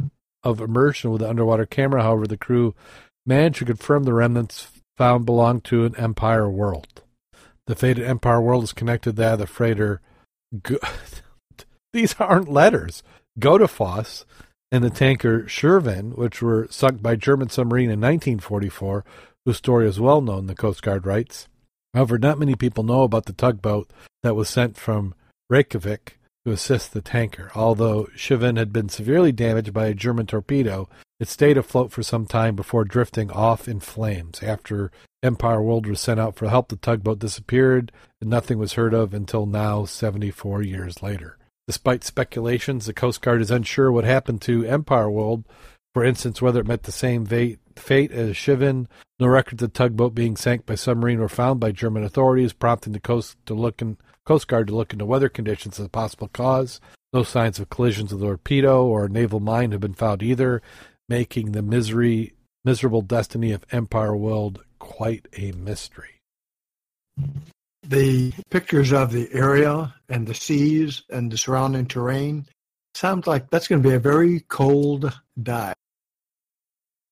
[SPEAKER 1] of immersion with the underwater camera, however, the crew managed to confirm the remnants found belonged to an Empire Wold. The fated Empire Wold is connected of the freighter. Go- These aren't letters. Godafoss and the tanker Shirvan, which were sunk by German submarine in 1944, whose story is well known, the Coast Guard writes. However, not many people know about the tugboat that was sent from Reykjavik to assist the tanker. Although Shirvan had been severely damaged by a German torpedo, it stayed afloat for some time before drifting off in flames. After Empire Wold was sent out for help, the tugboat disappeared and nothing was heard of until now, 74 years later. Despite speculations, the Coast Guard is unsure what happened to Empire Wold. For instance, whether it met the same fate, fate as Shirvan, No records of the tugboat being sank by submarine were found by German authorities, prompting the coast to look in, Coast Guard to look into weather conditions as a possible cause. No signs of collisions with a torpedo or naval mine have been found either, making the misery, miserable destiny of Empire Wold quite a mystery.
[SPEAKER 2] The pictures of the area and the seas and the surrounding terrain sounds like that's going to be a very cold dive.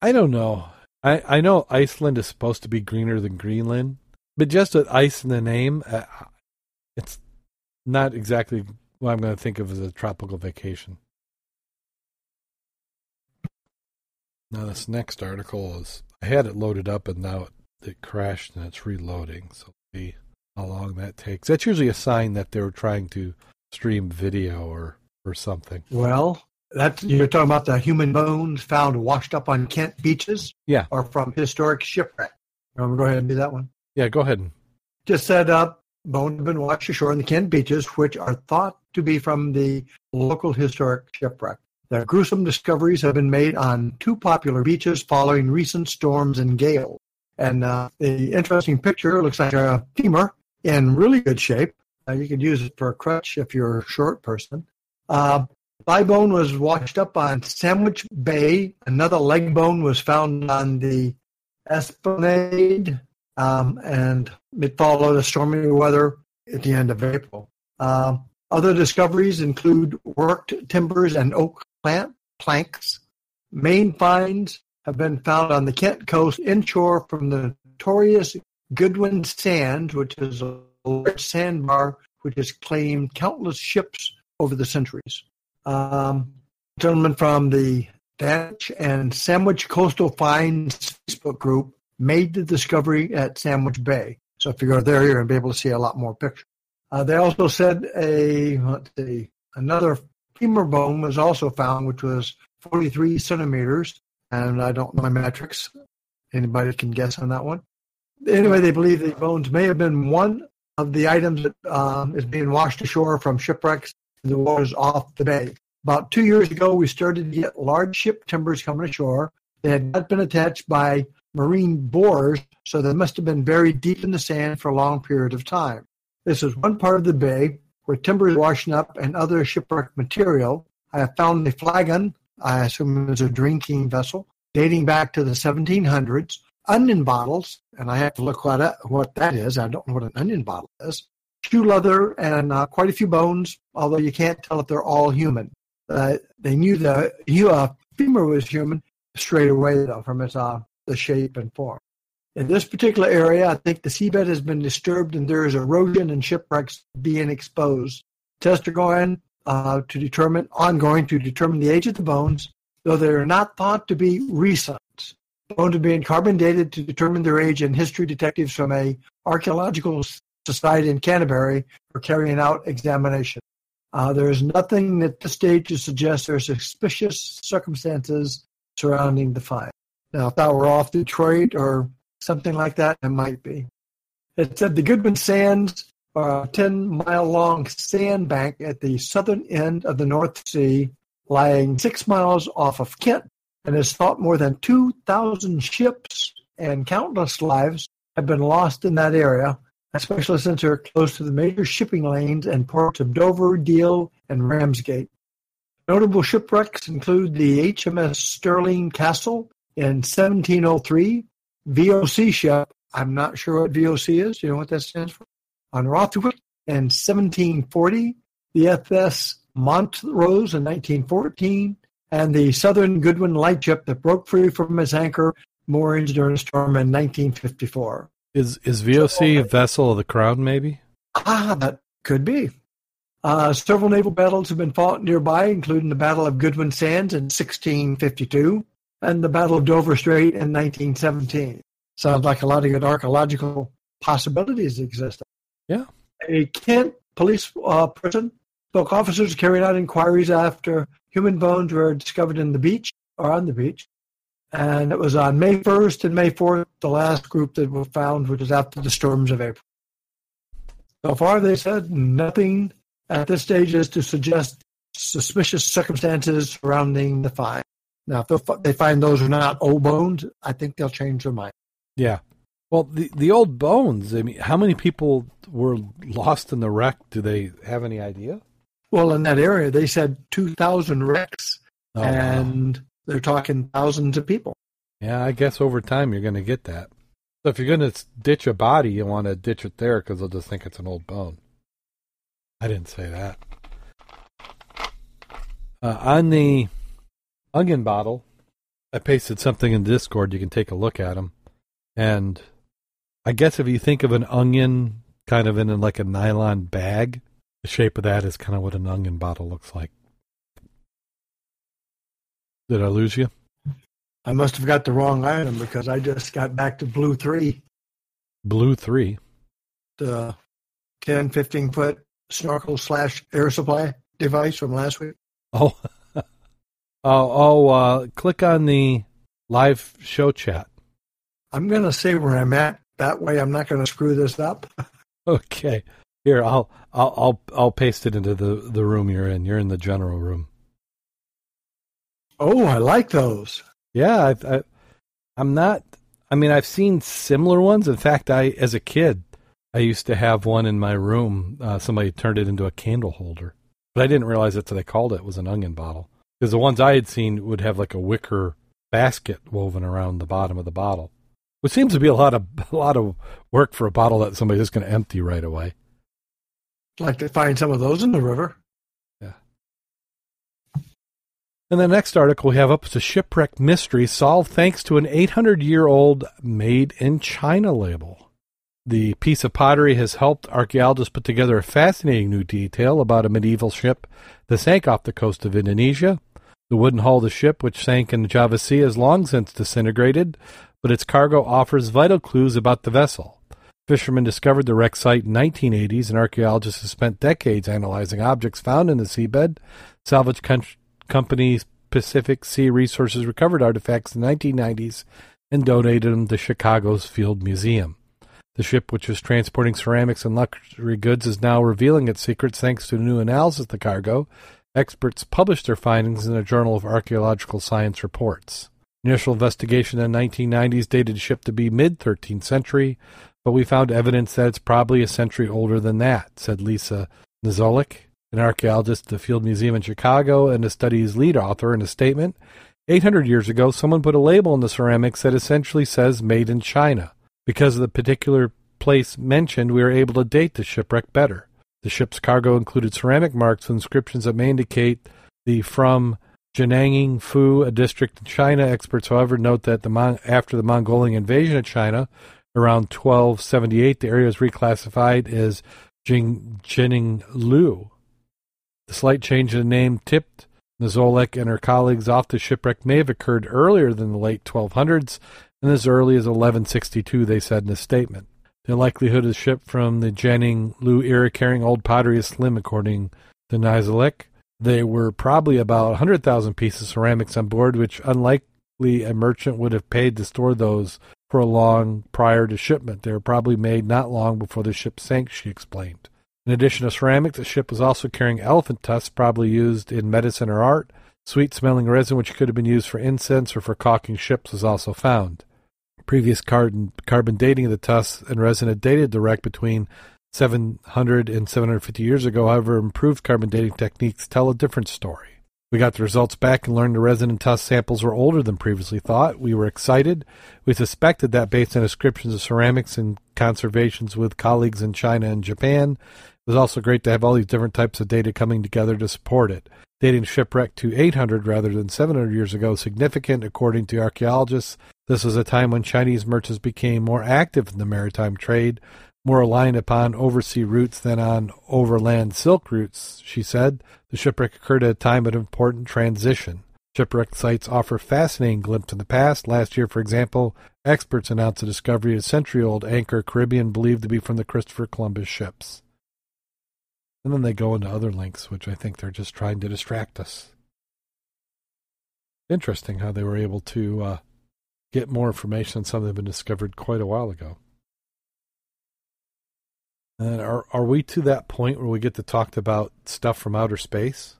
[SPEAKER 1] I don't know. I, I know Iceland is supposed to be greener than Greenland, but just with ice in the name, uh, it's not exactly what I'm going to think of as a tropical vacation. Now, this next article is I had it loaded up and now it, it crashed and it's reloading. So, see how long that takes. That's usually a sign that they were trying to stream video or, or something.
[SPEAKER 2] Well, that's you're talking about the human bones found washed up on Kent beaches,
[SPEAKER 1] Yeah.
[SPEAKER 2] or from historic shipwreck. I'm gonna go ahead and do that one?
[SPEAKER 1] Yeah, go ahead. and-
[SPEAKER 2] Just set up uh, bones have been washed ashore on the Kent beaches, which are thought to be from the local historic shipwreck. The gruesome discoveries have been made on two popular beaches following recent storms and gales. And uh, the interesting picture looks like a femur in really good shape. Uh, you could use it for a crutch if you're a short person. Uh, thigh bone was washed up on Sandwich Bay. Another leg bone was found on the Esplanade, um, and it followed a stormy weather at the end of April. Um, other discoveries include worked timbers and oak plant planks. Main finds have been found on the Kent coast inshore from the notorious Goodwin Sand, which is a large sandbar which has claimed countless ships over the centuries. Um, gentleman from the Danish and Sandwich Coastal Finds Facebook group made the discovery at Sandwich Bay. So if you go there, you're going to be able to see a lot more pictures. Uh, they also said a let's see, another femur bone was also found, which was 43 centimeters, and I don't know my metrics. Anybody can guess on that one. Anyway, they believe the bones may have been one of the items that um, is being washed ashore from shipwrecks in the waters off the bay. About two years ago, we started to get large ship timbers coming ashore. They had not been attached by marine bores, so they must have been buried deep in the sand for a long period of time. This is one part of the bay where timber is washing up and other shipwreck material. I have found a flagon, I assume it's a drinking vessel, dating back to the 1700s, onion bottles, and I have to look what, what that is. I don't know what an onion bottle is. Shoe leather and uh, quite a few bones, although you can't tell if they're all human. Uh, they knew the uh, femur was human straight away, though, from its uh, the shape and form. In this particular area, I think the seabed has been disturbed and there is erosion and shipwrecks being exposed. Tests are going uh, to determine, ongoing to determine the age of the bones, though they are not thought to be recent. Bones are being carbon dated to determine their age, and history detectives from a archaeological society in Canterbury are carrying out examination. Uh, there is nothing at this stage to suggest there are suspicious circumstances surrounding the find. Now, if that were off Detroit or something like that, it might be. It said the Goodwin Sands are a 10 mile long sandbank at the southern end of the North Sea, lying six miles off of Kent, and has thought more than 2,000 ships and countless lives have been lost in that area. especially since they're close to the major shipping lanes and ports of Dover, Deal, and Ramsgate. Notable shipwrecks include the HMS Stirling Castle in 1703, VOC ship, I'm not sure what VOC is, you know what that stands for? On Rooswijk in 1740, the FS Montrose in 1914, and the Southern Goodwin lightship that broke free from its anchor moorings during a storm in 1954.
[SPEAKER 1] Is is VOC a vessel of the crown? Maybe.
[SPEAKER 2] Ah, that could be. Uh, several naval battles have been fought nearby, including the Battle of Goodwin Sands in 1652 and the Battle of Dover Strait in 1917. Sounds like a lot of good archaeological possibilities exist.
[SPEAKER 1] Yeah.
[SPEAKER 2] A Kent police uh, prison spoke officers carried out inquiries after human bones were discovered in the beach or on the beach. And it was on May 1st and May 4th, the last group that were found, which was after the storms of April. So far, they said nothing at this stage is to suggest suspicious circumstances surrounding the find. Now, if they find those are not old bones, I think they'll change their mind.
[SPEAKER 1] Yeah. Well, the the old bones. I mean, how many people were lost in the wreck? Do they have any idea?
[SPEAKER 2] Well, in that area, they said two thousand wrecks,
[SPEAKER 1] Oh,
[SPEAKER 2] and
[SPEAKER 1] wow.
[SPEAKER 2] they're talking thousands of people.
[SPEAKER 1] Yeah, I guess over time you're going to get that. So if you're going to ditch a body, you want to ditch it there because they'll just think it's an old bone. I didn't say that. Uh, on the onion bottle, I pasted something in Discord. You can take a look at them. And I guess if you think of an onion kind of in like a nylon bag, the shape of that is kind of what an onion bottle looks like. Did I lose you?
[SPEAKER 2] I must have got the wrong item because I just got back to Blue 3,
[SPEAKER 1] Blue 3.
[SPEAKER 2] the 10, 15 foot snorkel slash air supply device from last week.
[SPEAKER 1] Oh, oh, oh! Uh, click on the live show chat.
[SPEAKER 2] I'm going to say where I'm at. That way I'm not going to screw this up.
[SPEAKER 1] Okay, here I'll I'll I'll I'll paste it into the the room you're in. You're in the general room.
[SPEAKER 2] Oh, I like those.
[SPEAKER 1] Yeah, I, I I'm not. I mean, I've seen similar ones. In fact, I as a kid, I used to have one in my room. Uh, somebody turned it into a candle holder, but I didn't realize that's what they called it. Was an onion bottle because the ones I had seen would have like a wicker basket woven around the bottom of the bottle. Which seems to be a lot of a lot of work for a bottle that somebody's just going to empty right away.
[SPEAKER 2] Like to find some of those in the river.
[SPEAKER 1] In the next article we have up is a shipwreck mystery solved thanks to an 800 year old made in China label. The piece of pottery has helped archaeologists put together a fascinating new detail about a medieval ship that sank off the coast of Indonesia. The wooden hull of the ship, which sank in the Java Sea, has long since disintegrated, but its cargo offers vital clues about the vessel. Fishermen discovered the wreck site in 1980s, and archaeologists have spent decades analyzing objects found in the seabed. Salvage company Pacific Sea Resources recovered artifacts in the 1990s and donated them to Chicago's Field Museum. The ship, which was transporting ceramics and luxury goods, is now revealing its secrets thanks to new analysis of the cargo. Experts published their findings in a Journal of Archaeological Science reports. Initial investigation in the 1990s dated the ship to be mid 13th century, but we found evidence that it's probably a century older than that, said Lisa Niziolek, an archaeologist at the Field Museum in Chicago and the study's lead author in a statement. 800 years ago, someone put a label on the ceramics that essentially says made in China. Because of the particular place mentioned, we were able to date the shipwreck better. The ship's cargo included ceramic marks with inscriptions that may indicate the from Jianning Fu, a district in China. Experts, however, note that the Mon- after the Mongolian invasion of China around 1278, the area was reclassified as Jing- Jining-Lu. The slight change in the name tipped Niziolek and her colleagues off the shipwreck may have occurred earlier than the late 1200s and as early as 1162, they said in a statement. The likelihood of the ship from the Jining Lu era carrying old pottery is slim, according to Niziolek. There were probably about 100,000 pieces of ceramics on board, which unlikely a merchant would have paid to store those for a long prior to shipment. They were probably made not long before the ship sank, she explained. In addition to ceramics, the ship was also carrying elephant tusks, probably used in medicine or art. Sweet smelling resin, which could have been used for incense or for caulking ships, was also found. Previous carbon, carbon dating of the tusk and resin had dated wreck between 700 and 750 years ago. However, improved carbon dating techniques tell a different story. We got the results back and learned the resin and tusk samples were older than previously thought. We were excited. We suspected that based on descriptions of ceramics and conservations with colleagues in China and Japan. It was also great to have all these different types of data coming together to support it. Dating shipwreck to 800 rather than 700 years ago significant, according to archaeologists. This was a time when Chinese merchants became more active in the maritime trade, more reliant upon oversea routes than on overland silk routes, she said. The shipwreck occurred at a time of important transition. Shipwreck sites offer fascinating glimpses in the past. Last year, for example, experts announced the discovery of a century old anchor Caribbean believed to be from the Christopher Columbus ships. And then they go into other links, which I think they're just trying to distract us. Interesting how they were able to uh, get more information on something that had been discovered quite a while ago. And are are we to that point where we get to talk about stuff from outer space?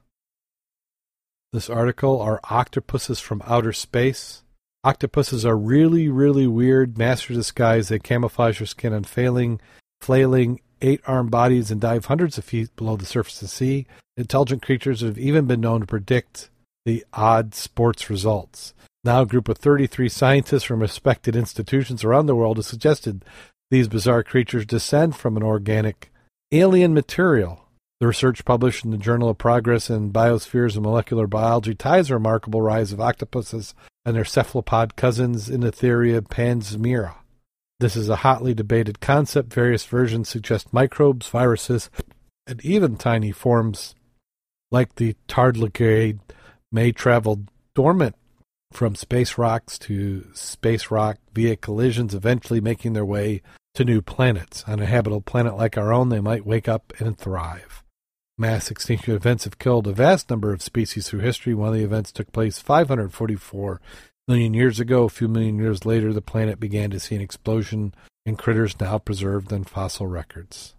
[SPEAKER 1] This article are octopuses from outer space. Octopuses are really, really weird masters of disguise. They camouflage their skin on failing, flailing eight-armed bodies and dive hundreds of feet below the surface of the sea. Intelligent creatures have even been known to predict the odd sports results. Now, a group of 33 scientists from respected institutions around the world has suggested these bizarre creatures descend from an organic alien material. The research published in the Journal of Progress in Biophysics and Molecular Biology ties the remarkable rise of octopuses and their cephalopod cousins in the theory of panspermia. This is a hotly debated concept. Various versions suggest microbes, viruses, and even tiny forms like the tardigrade may travel dormant from space rocks to space rock via collisions, eventually making their way to new planets. On a habitable planet like our own, they might wake up and thrive. Mass extinction events have killed a vast number of species through history. One of the events took place 544 million years ago. A few million years later, the planet began to see an explosion in critters now preserved in fossil records.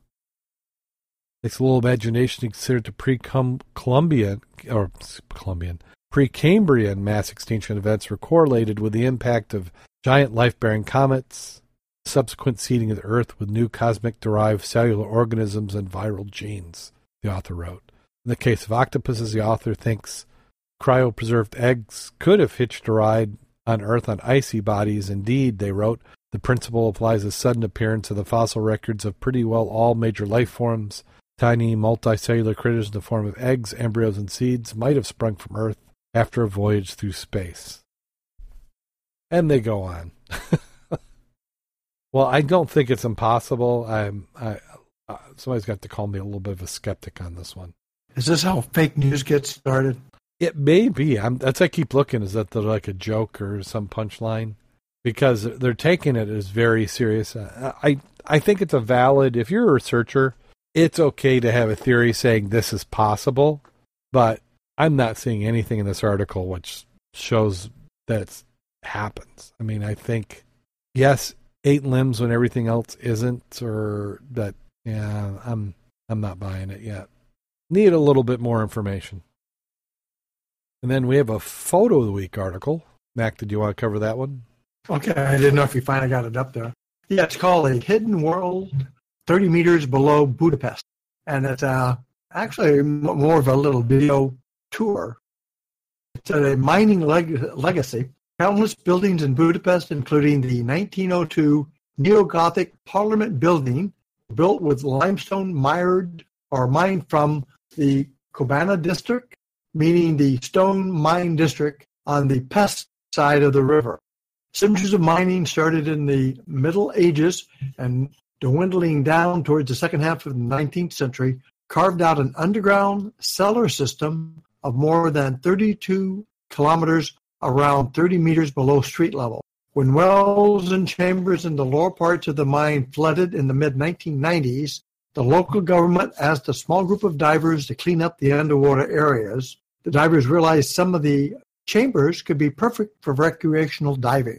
[SPEAKER 1] Takes a little imagination to consider the pre-Columbian or Columbian Precambrian mass extinction events were correlated with the impact of giant life-bearing comets, subsequent seeding of the Earth with new cosmic derived cellular organisms and viral genes, the author wrote. In the case of octopuses, the author thinks cryopreserved eggs could have hitched a ride on Earth on icy bodies. Indeed, they wrote, the principle applies to sudden appearance of the fossil records of pretty well all major life forms. Tiny multicellular critters in the form of eggs, embryos, and seeds might have sprung from Earth after a voyage through space. And they go on. Well, I don't think it's impossible. I'm, I, uh, somebody's got to call me a little bit of a skeptic on this one.
[SPEAKER 2] Is this how fake news gets started?
[SPEAKER 1] It may be. I'm, that's I keep looking. Is that they're like a joke or some punchline? Because they're taking it as very serious. Uh, I I think it's a valid. If you're a researcher, it's okay to have a theory saying this is possible, but I'm not seeing anything in this article which shows that it happens. I mean, I think yes, eight limbs when everything else isn't, or that yeah, I'm I'm not buying it yet. Need a little bit more information. And then we have a photo of the week article. Mac, did you want to cover that one?
[SPEAKER 2] Okay, I didn't know if you finally got it up there. Yeah, it's called a hidden world, thirty meters below Budapest, and it's uh, actually more of a little video tour. It's a mining leg- legacy Countless buildings in Budapest, including the 1902 neo-Gothic Parliament building, built with limestone mired or mined from the Kőbánya district, meaning the stone mine district on the Pest side of the river. Centuries of mining started in the Middle Ages and dwindling down towards the second half of the 19th century, carved out an underground cellar system of more than 32 kilometers around 30 meters below street level. When wells and chambers in the lower parts of the mine flooded in the mid-1990s, the local government asked a small group of divers to clean up the underwater areas. The divers realized some of the chambers could be perfect for recreational diving.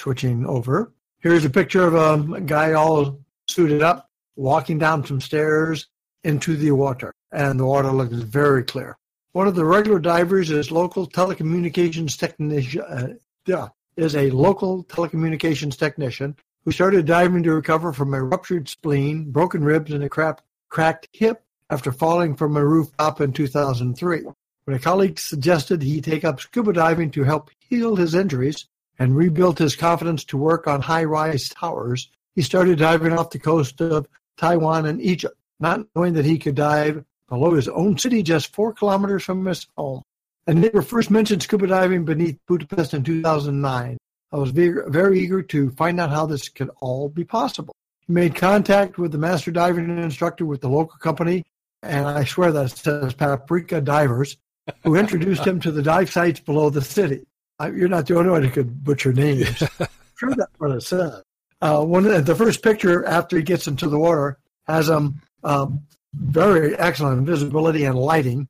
[SPEAKER 2] Switching over, here's a picture of a guy all suited up walking down some stairs into the water, and the water looks very clear. One of the regular divers is local telecommunications technician, uh, yeah, is a local telecommunications technician who started diving to recover from a ruptured spleen, broken ribs, and a cracked, cracked hip after falling from a rooftop in 2003. When a colleague suggested he take up scuba diving to help heal his injuries and rebuild his confidence to work on high-rise towers, he started diving off the coast of Taiwan and Egypt, not knowing that he could dive below his own city just four kilometers from his home. A neighbor first mentioned scuba diving beneath Budapest in 2009. I was very, very eager to find out how this could all be possible. He made contact with the master diving instructor with the local company, and I swear that says Paprika Divers, who introduced him to the dive sites below the city. I, you're not the only one who could butcher names. sure, that's what it says. Uh, one the first picture after he gets into the water has um, um very excellent visibility and lighting,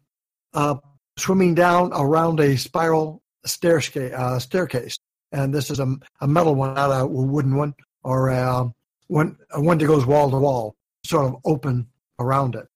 [SPEAKER 2] uh, swimming down around a spiral staircase. Uh, staircase, and this is a, a metal one, not a wooden one, or a, one a one that goes wall to wall, sort of open around it.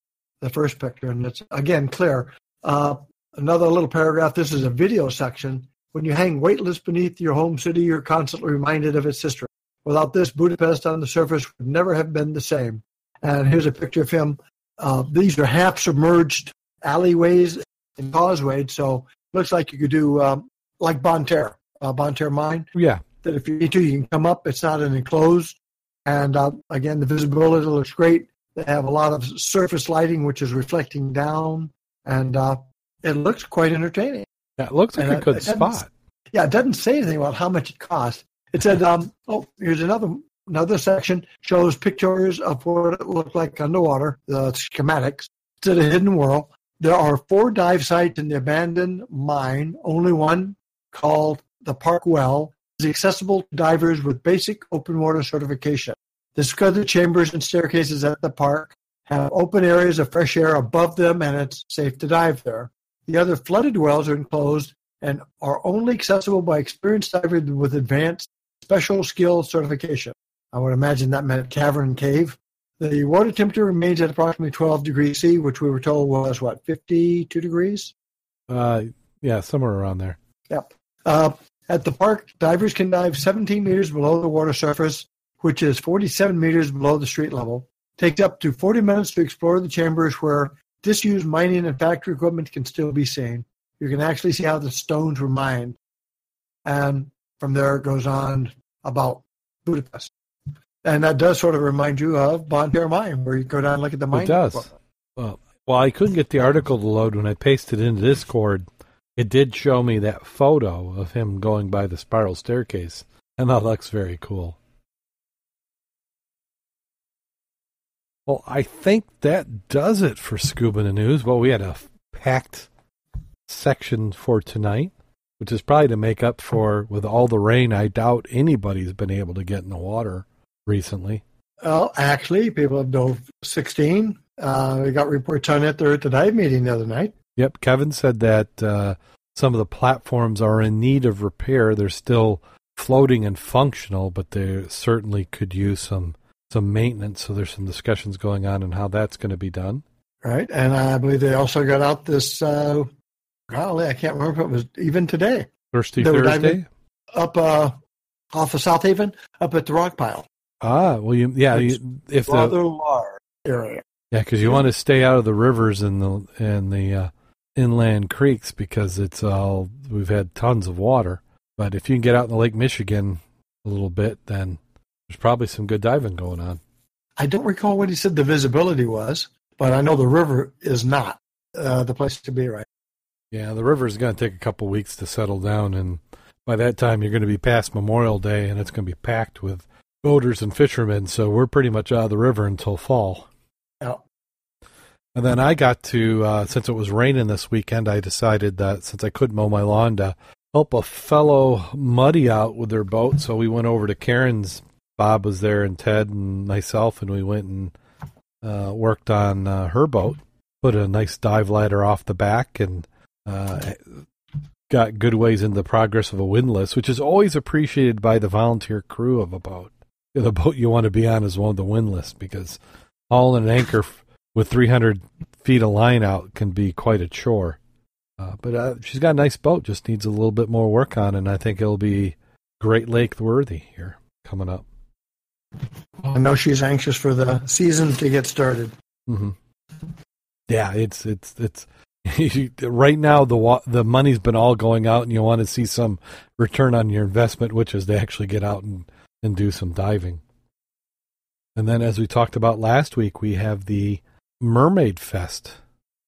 [SPEAKER 2] The first picture, and it's again clear. Uh, another little paragraph. This is a video section. When you hang weightless beneath your home city, you're constantly reminded of its history. Without this, Budapest on the surface would never have been the same. And here's a picture of him. Uh, these are half submerged alleyways and causeways, so looks like you could do um, like Bonne Terre, uh, Bonne Terre Mine.
[SPEAKER 1] Yeah.
[SPEAKER 2] That if you need to, you can come up. It's not an enclosed. And uh, again, the visibility looks great. They have a lot of surface lighting, which is reflecting down, and uh, it looks quite entertaining.
[SPEAKER 1] It looks like and a good spot.
[SPEAKER 2] Yeah, it doesn't say anything about how much it costs. It said, um, "Oh, here's another another section shows pictures of what it looked like underwater, the schematics to the hidden world. There are four dive sites in the abandoned mine. Only one, called the Park Well, is accessible to divers with basic open water certification. The scudder chambers and staircases at the park have open areas of fresh air above them, and it's safe to dive there. The other flooded wells are enclosed and are only accessible by experienced divers with advanced special skill certification. I would imagine that meant cavern cave. The water temperature remains at approximately 12 degrees C, which we were told was what 52 degrees.
[SPEAKER 1] Uh, yeah, somewhere around there.
[SPEAKER 2] Yep. Uh, at the park, divers can dive 17 meters below the water surface, which is 47 meters below the street level. It takes up to 40 minutes to explore the chambers where disused mining and factory equipment can still be seen. You can actually see how the stones were mined. And from there it goes on about Budapest. And that does sort of remind you of Terre Mine, where you go down and look at the mine.
[SPEAKER 1] It does. Well, well, I couldn't get the article to load when I pasted it into Discord. It did show me that photo of him going by the spiral staircase, and that looks very cool. Well, I think that does it for Scuba News. Well, we had a packed section for tonight, which is probably to make up for with all the rain. I doubt anybody's been able to get in the water recently?
[SPEAKER 2] Well, actually, people have dove 16. Uh, we got reports on it there at the dive meeting the other night.
[SPEAKER 1] Yep. Kevin said that uh, some of the platforms are in need of repair. They're still floating and functional, but they certainly could use some some maintenance. So there's some discussions going on on how that's going to be done.
[SPEAKER 2] Right, and I believe they also got out this. Uh, golly, I can't remember if it was even today.
[SPEAKER 1] Thirsty Thursday.
[SPEAKER 2] Up uh, off of South Haven, up at the rock pile.
[SPEAKER 1] Ah, well, you yeah, you, if
[SPEAKER 2] rather the large area.
[SPEAKER 1] Yeah, because you want to stay out of the rivers and the and the uh, inland creeks because it's all we've had tons of water. But if you can get out in the Lake Michigan a little bit, then there's probably some good diving going on.
[SPEAKER 2] I don't recall what he said the visibility was, but I know the river is not uh, the place to be right.
[SPEAKER 1] Yeah, the river is going to take a couple weeks to settle down, and by that time you're going to be past Memorial Day, and it's going to be packed with boaters and fishermen, so we're pretty much out of the river until fall.
[SPEAKER 2] Yeah.
[SPEAKER 1] And then I got to, uh, since it was raining this weekend, I decided that since I couldn't mow my lawn to help a fellow muddy out with their boat. So we went over to Karen's. Bob was there and Ted and myself, and we went and uh, worked on uh, her boat. Put a nice dive ladder off the back and uh, got good ways in the progress of a windlass, which is always appreciated by the volunteer crew of a boat the boat you want to be on is one of the windlass because hauling an anchor with 300 feet of line out can be quite a chore. Uh, but uh, she's got a nice boat, just needs a little bit more work on, and I think it'll be Great Lake worthy here coming up.
[SPEAKER 2] I know she's anxious for the season to get started.
[SPEAKER 1] Mm-hmm. Yeah, it's it's it's right now the the money's been all going out, and you want to see some return on your investment, which is to actually get out and and do some diving. And then, as we talked about last week, we have the Mermaid Fest.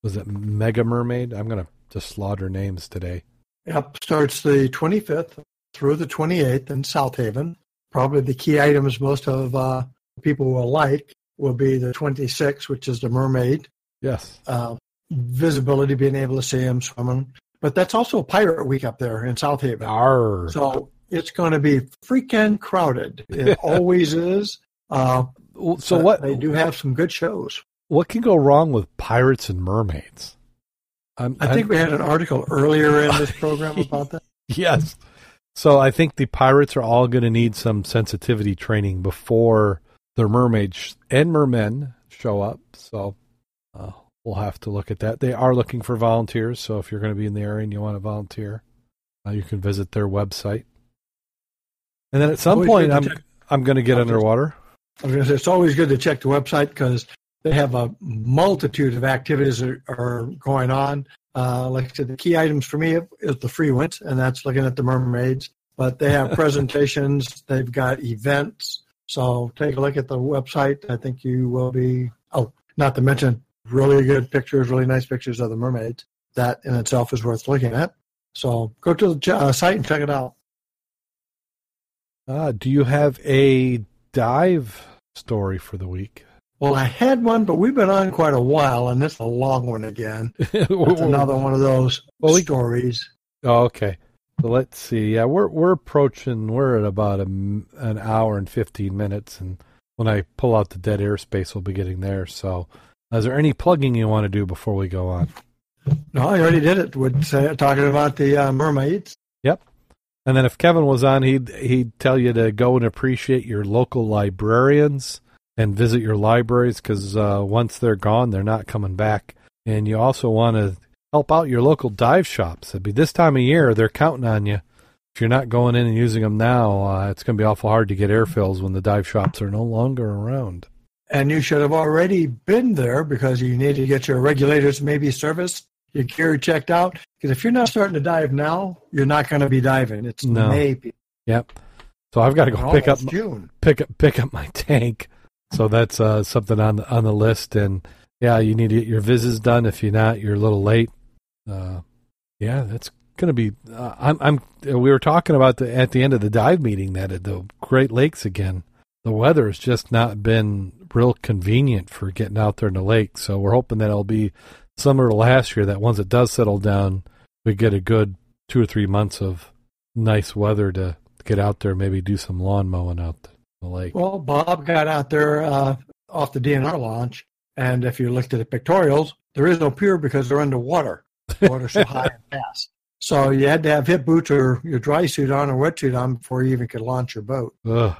[SPEAKER 1] Was it Mega Mermaid? I'm gonna just slaughter names today.
[SPEAKER 2] Yep, starts the 25th through the 28th in South Haven. Probably the key items most of uh, people will like will be the 26, which is the Mermaid.
[SPEAKER 1] Yes.
[SPEAKER 2] Uh, visibility, being able to see them swimming. But that's also Pirate Week up there in South Haven.
[SPEAKER 1] Arr.
[SPEAKER 2] So it's going to be freaking crowded. It always is. Uh,
[SPEAKER 1] so what?
[SPEAKER 2] They do have some good shows.
[SPEAKER 1] What can go wrong with pirates and mermaids?
[SPEAKER 2] I'm, i think I'm, we had an article earlier in this program about that.
[SPEAKER 1] Yes. So I think the pirates are all going to need some sensitivity training before their mermaids and mermen show up. So uh, we'll have to look at that. They are looking for volunteers. So if you're going to be in the area and you want to volunteer, uh, you can visit their website. And then at some point, I'm I'm going to get underwater.
[SPEAKER 2] I was going to say it's always good to check the website because they have a multitude of activities that are going on. Uh, like I said, the key items for me is the free went, and that's looking at the mermaids. But they have presentations, they've got events. So take a look at the website. I think you will be. Oh, not to mention really good pictures, really nice pictures of the mermaids. That in itself is worth looking at. So go to the uh, site and check it out.
[SPEAKER 1] Uh, do you have a dive story for the week?
[SPEAKER 2] Well, I had one, but we've been on quite a while, and this is a long one again. That's another one of those well, we, stories.
[SPEAKER 1] Oh, okay. So let's see. Yeah, we're we're approaching. We're at about a, an hour and fifteen minutes, and when I pull out the dead airspace, we'll be getting there. So, is there any plugging you want to do before we go on?
[SPEAKER 2] No, I already did it. With say, talking about the uh, mermaids.
[SPEAKER 1] Yep. And then if Kevin was on, he'd he'd tell you to go and appreciate your local librarians and visit your libraries because uh, once they're gone, they're not coming back. And you also want to help out your local dive shops. It'd be this time of year; they're counting on you. If you're not going in and using them now, uh, it's going to be awful hard to get air fills when the dive shops are no longer around.
[SPEAKER 2] And you should have already been there because you need to get your regulators maybe serviced, your gear checked out. Because if you're not starting to dive now, you're not going to be diving. It's no. maybe.
[SPEAKER 1] Yep. So I've got to go pick up June. pick up pick up my tank so that's uh, something on the on the list. And yeah, you need to get your visits done. If you're not, you're a little late. Uh, yeah, that's going to be. Uh, I'm. I'm. We were talking about the at the end of the dive meeting that at the Great Lakes again, the weather has just not been real convenient for getting out there in the lake. So we're hoping that it'll be summer to last year. That once it does settle down, we get a good two or three months of nice weather to get out there, maybe do some lawn mowing out lake?
[SPEAKER 2] Well, Bob got out there uh, off the DNR launch, and if you looked at the pictorials, there is no pier because they're underwater. The water's so high and fast. So you had to have hip boots or your dry suit on or wetsuit on before you even could launch your boat.
[SPEAKER 1] Ugh.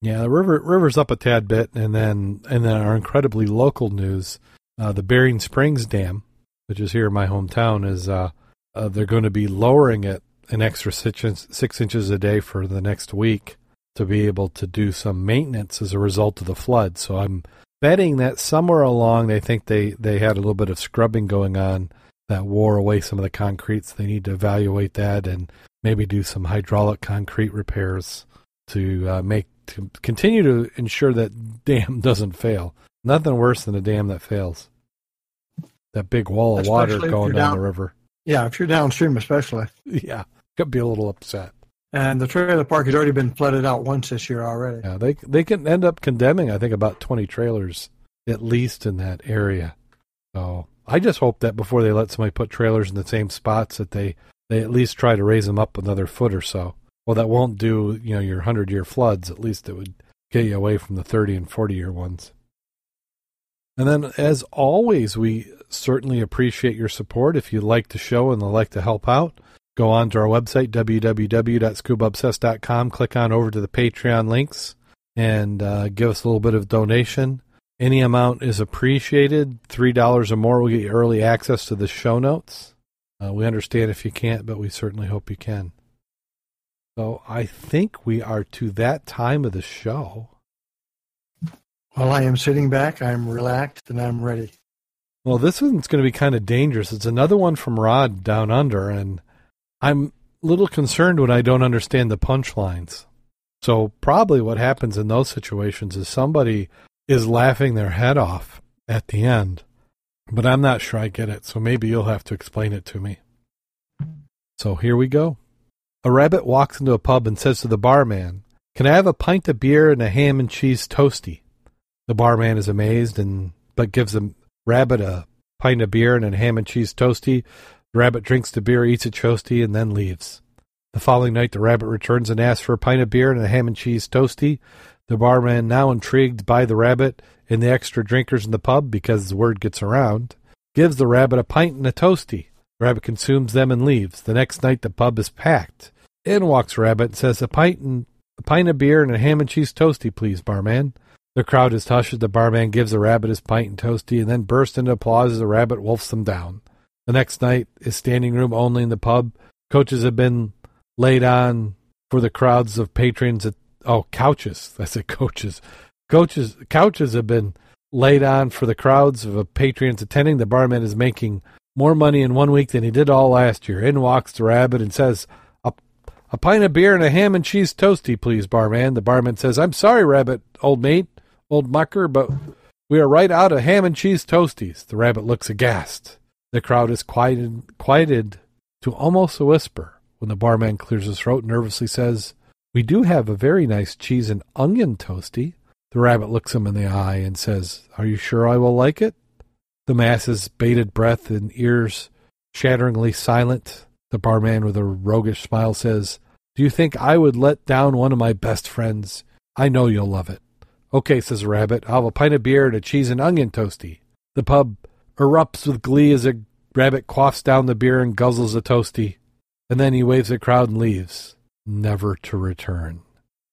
[SPEAKER 1] Yeah, the river river's up a tad bit, and then and then our incredibly local news, uh, the Berrien Springs Dam, which is here in my hometown, is uh, uh, they're going to be lowering it an extra six, six inches a day for the next week to be able to do some maintenance as a result of the flood. So I'm betting that somewhere along they think they, they had a little bit of scrubbing going on that wore away some of the concrete. So they need to evaluate that and maybe do some hydraulic concrete repairs to uh, make to continue to ensure that dam doesn't fail. Nothing worse than a dam that fails. That big wall of especially water going down, down the river.
[SPEAKER 2] Yeah, if you're downstream, especially.
[SPEAKER 1] Yeah, could be a little upset.
[SPEAKER 2] And the trailer park has already been flooded out once this year already.
[SPEAKER 1] Yeah, they they can end up condemning, I think, about twenty trailers at least in that area. So I just hope that before they let somebody put trailers in the same spots, that they they at least try to raise them up another foot or so. Well, that won't do, you know, your hundred year floods. At least it would get you away from the thirty and forty year ones. And then, as always, we certainly appreciate your support. If you like the show and like to help out, go on to our website, www.scubaobsessed.com, click on over to the Patreon links, and uh, give us a little bit of donation. Any amount is appreciated. $3 or more will get you early access to the show notes. Uh, we understand if you can't, but we certainly hope you can. So I think we are to that time of the show.
[SPEAKER 2] While I am sitting back, I'm relaxed and I'm ready.
[SPEAKER 1] Well, this one's going to be kind of dangerous. It's another one from Rod Down Under, and I'm a little concerned when I don't understand the punchlines. So, probably what happens in those situations is somebody is laughing their head off at the end, but I'm not sure I get it. So, maybe you'll have to explain it to me. So, here we go. A rabbit walks into a pub and says to the barman, Can I have a pint of beer and a ham and cheese toasty? The barman is amazed and but gives the rabbit a pint of beer and a ham and cheese toasty. The rabbit drinks the beer, eats a toasty, and then leaves. The following night, the rabbit returns and asks for a pint of beer and a ham and cheese toasty. The barman, now intrigued by the rabbit and the extra drinkers in the pub because the word gets around, gives the rabbit a pint and a toasty. The rabbit consumes them and leaves. The next night, the pub is packed. In walks Rabbit and says, "A pint and a pint of beer and a ham and cheese toasty, please, barman." The crowd is hushed as the barman gives the rabbit his pint and toasty and then bursts into applause as the rabbit wolfs them down. The next night is standing room only in the pub. Coaches have been laid on for the crowds of patrons at oh couches. I said coaches. Coaches couches have been laid on for the crowds of patrons attending. The barman is making more money in one week than he did all last year. In walks the rabbit and says, a, a pint of beer and a ham and cheese toasty, please, barman. The barman says, I'm sorry, rabbit, old mate old mucker, but we are right out of ham and cheese toasties. The rabbit looks aghast. The crowd is quieted, quieted to almost a whisper when the barman clears his throat and nervously says, We do have a very nice cheese and onion toasty. The rabbit looks him in the eye and says, Are you sure I will like it? The masses, bated breath and ears shatteringly silent. The barman with a roguish smile says, Do you think I would let down one of my best friends? I know you'll love it. Okay, says rabbit. I'll have a pint of beer and a cheese and onion toasty. The pub erupts with glee as a rabbit quaffs down the beer and guzzles the toasty. And then he waves at crowd and leaves, never to return.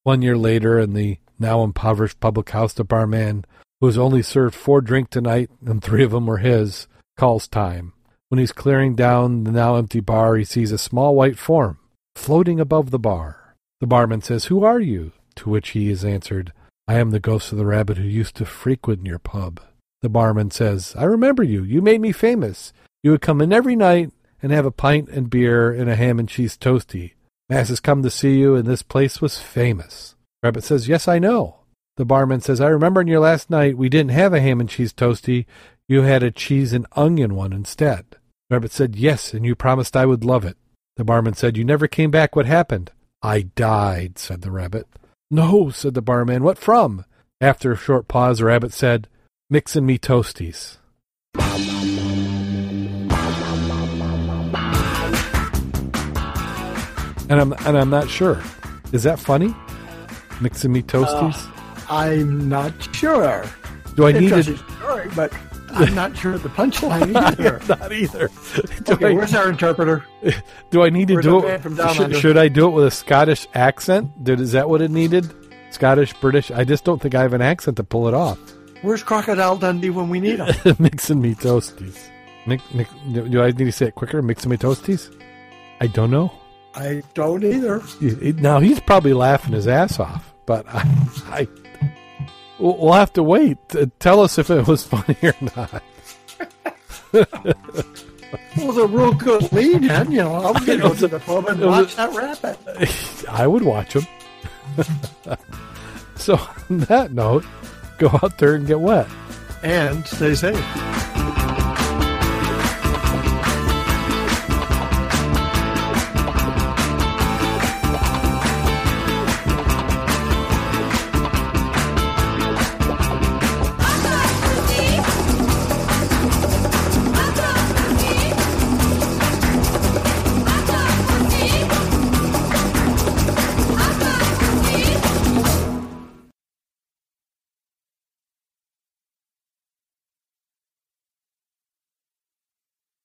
[SPEAKER 1] One year later, in the now impoverished public house, the barman, who has only served four drink tonight, and three of them were his, calls time. When he's clearing down the now empty bar, he sees a small white form floating above the bar. The barman says, Who are you? To which he is answered, I am the ghost of the rabbit who used to frequent your pub. The barman says, I remember you. You made me famous. You would come in every night and have a pint and beer and a ham and cheese toasty. Mass has come to see you, and this place was famous. Rabbit says, Yes, I know. The barman says, I remember on your last night we didn't have a ham and cheese toasty. You had a cheese and onion one instead. Rabbit said, Yes, and you promised I would love it. The barman said, You never came back. What happened? I died, said the rabbit. No, said the barman. What from? After a short pause, the rabbit said, Mixin' me toasties. And I'm and I'm not sure. Is that funny? Mixing me toasties?
[SPEAKER 2] Uh, I'm not sure.
[SPEAKER 1] Do I need
[SPEAKER 2] Interesting story, but I'm not sure the punchline either.
[SPEAKER 1] not either. Do
[SPEAKER 2] okay,
[SPEAKER 1] I,
[SPEAKER 2] where's our interpreter?
[SPEAKER 1] do I need to
[SPEAKER 2] Where's
[SPEAKER 1] do it? Should, should I do it with a Scottish accent? Did, is that what it needed? Scottish, British? I just don't think I have an accent to pull it off.
[SPEAKER 2] Where's Crocodile Dundee when we need him?
[SPEAKER 1] Mixing me toasties. Do I need to say it quicker? Mixing me toasties? I don't know.
[SPEAKER 2] I don't either.
[SPEAKER 1] Now he's probably laughing his ass off, but I, I we'll have to wait. Tell us if it was funny or not.
[SPEAKER 2] It was a real good lead, and you know, I was going to go to the pub and
[SPEAKER 1] It was
[SPEAKER 2] watch that rabbit.
[SPEAKER 1] I would watch him. so on that note, go out there and get wet.
[SPEAKER 2] And stay safe.